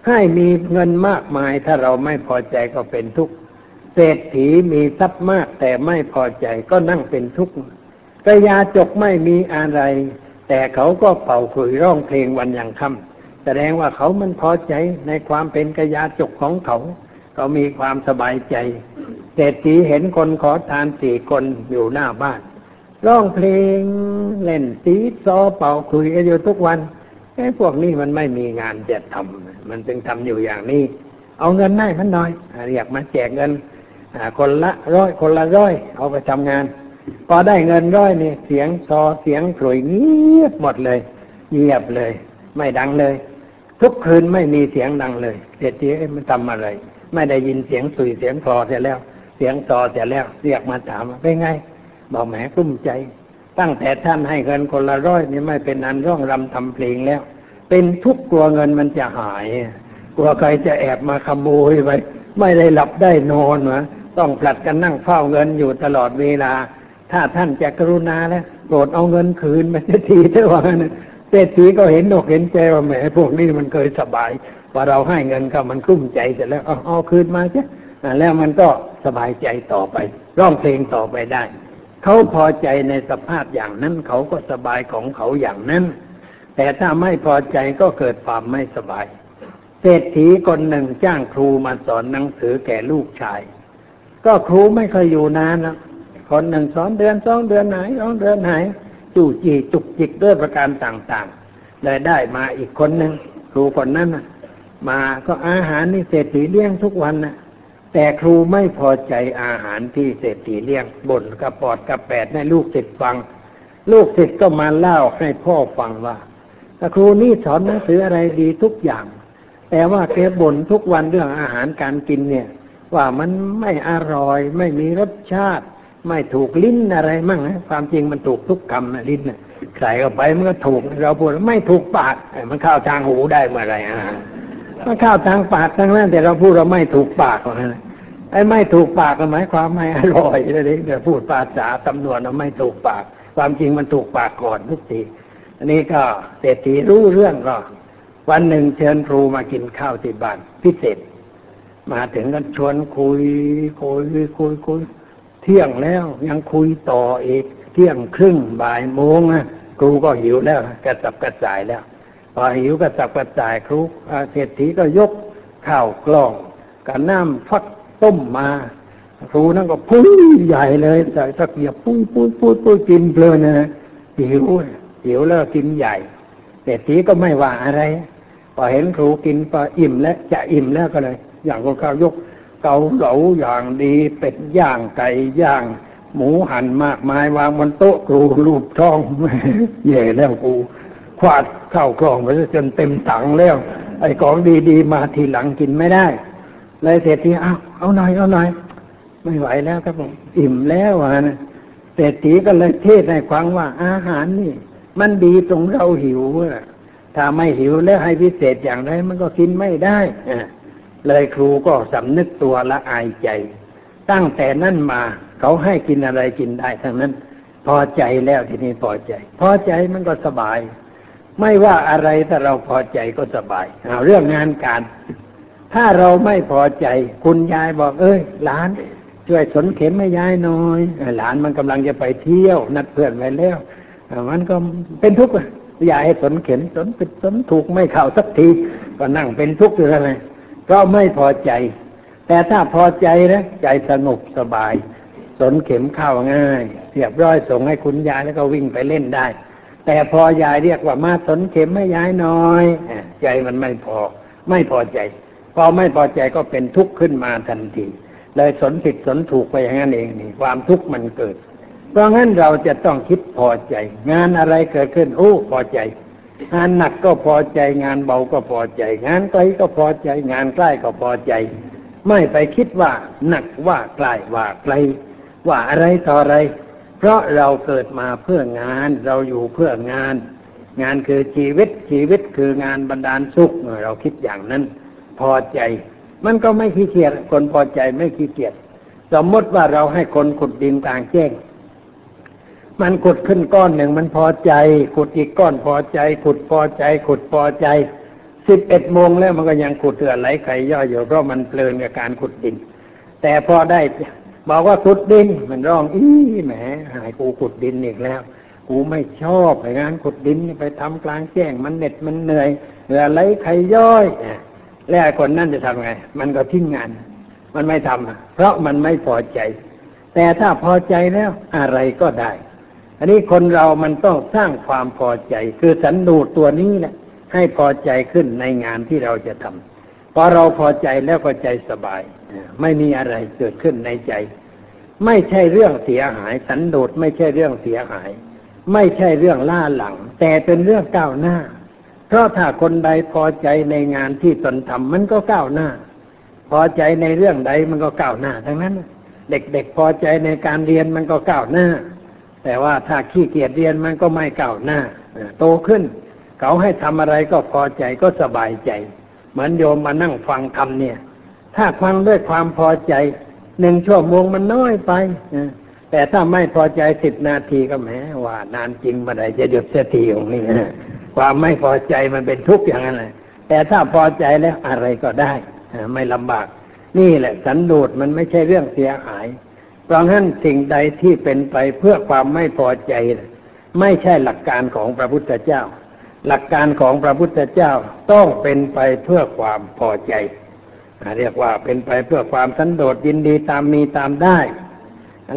Speaker 2: ให้มีเงินมากมายถ้าเราไม่พอใจก็เป็นทุกข์เศรษฐีมีทรัพย์มากแต่ไม่พอใจก็นั่งเป็นทุกข์กระยาจกไม่มีอะไร แต่เขาก็เป่าขลุ่ยร้องเพลงวันยังค่ำ แสดงว่าเขามันพอใจในความเป็นกยาจกของเขา เขามีความสบายใจเศรษฐีเห็นคนขอทานสี่คนอยู่หน้าบ้านร้องเพลงเล่นสีซอเป่าคุยกันอยู่ทุกวันไอ้พวกนี้มันไม่มีงานจะทำมันจึงทำอยู่อย่างนี้ เอาเงินให้มันน่อยเรียกมาแจกเงินคนละร้อยคนละร้อยเอาไปทำงานพอได้เงินร้อยนี่เสียงซอเสียงขลุ่ยเงียบหมดเลย เงียบเลย ไม่ดังเลย ทุกคืนไม่มีเสียงดังเลยเศรษฐีมันทำอะไร ไม่ได้ยินเสียงสุยเสียงคลอเสียแล้ว เสียงซอเสียแล้ว เรียกมาถามเป็นไง บอกแหมกลุ้มใจ ตั้งแต่ท่านให้เงินคนละร้อยนี่ไม่เป็นอันร่องรำทำเพลงแล้ว เป็นทุกกลัวเงินมันจะหาย กลัวใครจะแอบมาขโมยไปไม่ได้หลับได้นอนวะต้องผลัดกันนั่งเฝ้าเงินอยู่ตลอดเวลา ถ้าท่านจะกรุณาแล้วโปรดเอาเงินคืนมาทีเถอะว่างั้น เศรษฐีก็เห็นอกเห็นใจว่าแหมพวกนี้มันเคยสบายพอเราให้เงินเขามันกลุ้มใจเสร็จแล้วเอาเอาคืนมาจ้ะแล้วมันก็สบายใจต่อไป ร้องเพลงต่อไปได้ เขาพอใจในสภาพอย่างนั้นเขาก็สบายของเขาอย่างนั้น แต่ถ้าไม่พอใจก็เกิดความไม่สบาย เศรษฐีคนหนึ่งจ้างครูมาสอนหนังสือแก่ลูกชาย ก็ครูไม่เคยอยู่นานนะคนหนึ่งสอนเดือนสองเดือนไหนสองเดือนไหน จู่จีจุกจิกด้วยประการต่างๆเลยได้มาอีกคนหนึ่งครูคนนั้นนะมาก็อาหารนี่เศรษฐีเลี้ยงทุกวันนะแต่ครูไม่พอใจอาหารที่เศรษฐีเลี้ยงบ่นกระปอดกระแปดให้ลูกศิษย์ฟัง ลูกศิษย์ก็มาเล่าให้พ่อฟังว่าครูนี่สอนหนังสืออะไรดีทุกอย่าง แต่ว่าแกบ่นทุกวันเรื่องอาหารการกินเนี่ย ว่ามันไม่อร่อยไม่มีรสชาติ ไม่ถูกลิ้นอะไรมั่งนะความจริงมันถูกทุกคำนะลิ้นนะใส่เข้าไปมันก็ถูก เราพูดไม่ถูกปากมันเข้าทางหูได้เมื่อไรอาหารมันเข้าทางปากทั้งนั้นแต่เราพูดเราไม่ถูกปากนะไอ้ไม่ถูกปากหมายความไม่อร่อยเลยเดี๋ยวพูดภาษาตำนวนเราไม่ถูกปาก ความจริงมันถูกปากก่อนทุกทีอันนี้ก็เศรษฐีรู้เรื่องก็วันหนึ่งเชิญครูมากินข้าวที่บ้านพิเศษ มาถึงกันชวนคุยคุยคุยคุย เที่ยงแล้วยังคุยต่ออีก เที่ยงครึ่งบ่ายโมงนะครูก็หิวแล้วกระสับกระส่ายแล้ว พอหิวกระสับกระส่ายครูเศรษฐีก็ยกข้าวกล้องกับน้ำฟักต้มมาครูนั่นก็พุ้ยใหญ่เลยใส่ตะเกียบปุ้ยปุ้ยปุ้ยปุ้ยกินเพลินนะหิวหิวแล้วกินใหญ่เศรษฐีก็ไม่ว่าอะไร พอเห็นครูกินพออิ่มแล้วจะอิ่มแล้วก็เลย อย่างคนข้าวยก เกาเหลาอย่างดีเป็ดย่างไก่ย่าง หมูหั่นมากมายวางบนโต๊ะครูรูปท้องเย่แล้วครูควาดเข้ากล่องไปจนเต็มถังแล้ว ไอ้ของดีๆมาทีหลังกินไม่ได้เลยเศรษฐีเอาเอาหน่อยเอาหน่อยไม่ไหวแล้วครับผมอิ่มแล้วอะนะเศรษฐีก็เลยเทศให้ฟังว่า อาหารนี่ มันดีตรงเราหิวอะถ้าไม่หิวแล้วให้พิเศษอย่างไรมันก็กินไม่ได้อะ เลยครูก็สำนึกตัวละอายใจ ตั้งแต่นั้นมาเขาให้กินอะไรกินได้ทั้งนั้น พอใจแล้วทีนี้พอใจ พอใจมันก็สบาย ไม่ว่าอะไรถ้าเราพอใจก็สบายเอาเรื่องงานการ ถ้าเราไม่พอใจ คุณยายบอก เอ้ยหลาน ช่วยสนเข็มให้ยายหน่อยหลานมันกำลังจะไปเที่ยว นัดเพื่อนไว้แล้วมันก็เป็นทุกข์ยายให้สนเข็มสนปิดสนถูกไม่เข้าสักที ก็นั่งเป็นทุกข์อยู่แล้วไง ก็ไม่พอใจ แต่ถ้าพอใจนะใจสงบสบาย สนเข็มเข้าง่ายเรียบร้อยส่งให้คุณยายแล้วก็วิ่งไปเล่นได้ แต่พอยายเรียกว่ามาสนเข็มให้ยายน้อยใจมันไม่พอ ไม่พอใจ พอไม่พอใจก็เป็นทุกข์ขึ้นมาทันทีเลยสนผิดสนถูกไปอย่างนั้นเองนี่ ความทุกข์มันเกิด เพราะงั้นเราจะต้องคิดพอใจ งานอะไรเกิดขึ้นโอ้พอใจ งานหนักก็พอใจงานเบาก็พอใจ งานไกลก็พอใจ งานใกล้ก็พอใจ ไม่ไปคิดว่าหนักว่าใกล้ว่าไกล ว่าอะไรต่ออะไร เพราะเราเกิดมาเพื่องานเราอยู่เพื่องาน งานคือชีวิตชีวิตคืองานบรรดาลสุขเราคิดอย่างนั้น พอใจ มันก็ไม่ขี้เกียจคนพอใจไม่ขี้เกียจสมมติว่าเราให้คนขุดดินกลางแจ้ง มันขุดขึ้นก้อนหนึ่งมันพอใจ ขุดอีกก้อนพอใจ ขุดพอใจ ขุดพอใจสิบเอ็ดโมงแล้วมันก็ยังขุดเถื่อไหลไข่ย่อยอยู่เพราะมันเพลินกับการขุดดิน แต่พอได้บอกว่าขุดดิน มันร้องอีแหมหายกูขุดดินอีกแล้ว กูไม่ชอบไอ้งานขุดดินไปทำกลางแจ้งมันเหน็ดมันเหนื่อยเหื่อไหลไข่ย่อยแล้วคนนั่นจะทำไง มันก็ทิ้งงาน มันไม่ทำอะเพราะมันไม่พอใจ แต่ถ้าพอใจแล้วอะไรก็ได้ อันนี้คนเรามันต้องสร้างความพอใจ คือสันดูดตัวนี้แหละให้พอใจขึ้นในงานที่เราจะทำพอเราพอใจแล้วก็ใจสบาย ไม่มีอะไรเกิดขึ้นในใจ ไม่ใช่เรื่องเสียหาย สันโดษไม่ใช่เรื่องเสียหาย ไม่ใช่เรื่องล่าหลัง แต่เป็นเรื่องก้าวหน้า เพราะถ้าคนใดพอใจในงานที่ตนทำมันก็ก้าวหน้า พอใจในเรื่องใดมันก็ก้าวหน้า ทั้งนั้น เด็กๆพอใจในการเรียนมันก็ก้าวหน้า แต่ว่าถ้าขี้เกียจเรียนมันก็ไม่เก้าหน้า โตขึ้น เขาให้ทำอะไรก็พอใจก็สบายใจ เหมือนโยมมานั่งฟังธรรมเนี่ย ถ้าฟังด้วยความพอใจหนึ่งชั่วโมงมันน้อยไปแต่ถ้าไม่พอใจสิบนาทีก็แหมว่านานจริงเมื่อใดจะหยุดเสียทีของนี่ความไม่พอใจมันเป็นทุกข์อย่างนั้นเลยแต่ถ้าพอใจแล้วอะไรก็ได้ไม่ลำบาก นี่แหละ สันโดษมันไม่ใช่เรื่องเสียหาย เพราะงั้นสิ่งใดที่เป็นไปเพื่อความไม่พอใจ ไม่ใช่หลักการของพระพุทธเจ้า หลักการของพระพุทธเจ้าต้องเป็นไปเพื่อความพอใจเรียกว่าเป็นไปเพื่อความสันโดษยินดีตามมีตามได้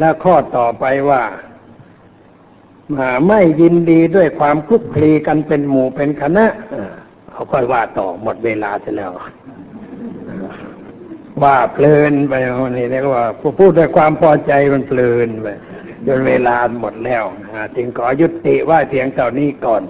Speaker 2: แล้วข้อต่อไปว่าาไม่ยินดีด้วยความคลุกคลีกันเป็นหมู่เป็นคณะเขาค่อยว่าต่อหมดเวลาเสแล้ว ว่าเพลินไปนี่เรียกว่าพูดด้วยความพอใจมันเพลินไปจนเวลาหมดแล้วจึงขอยุติว่าเพียงเท่านี้ก่อน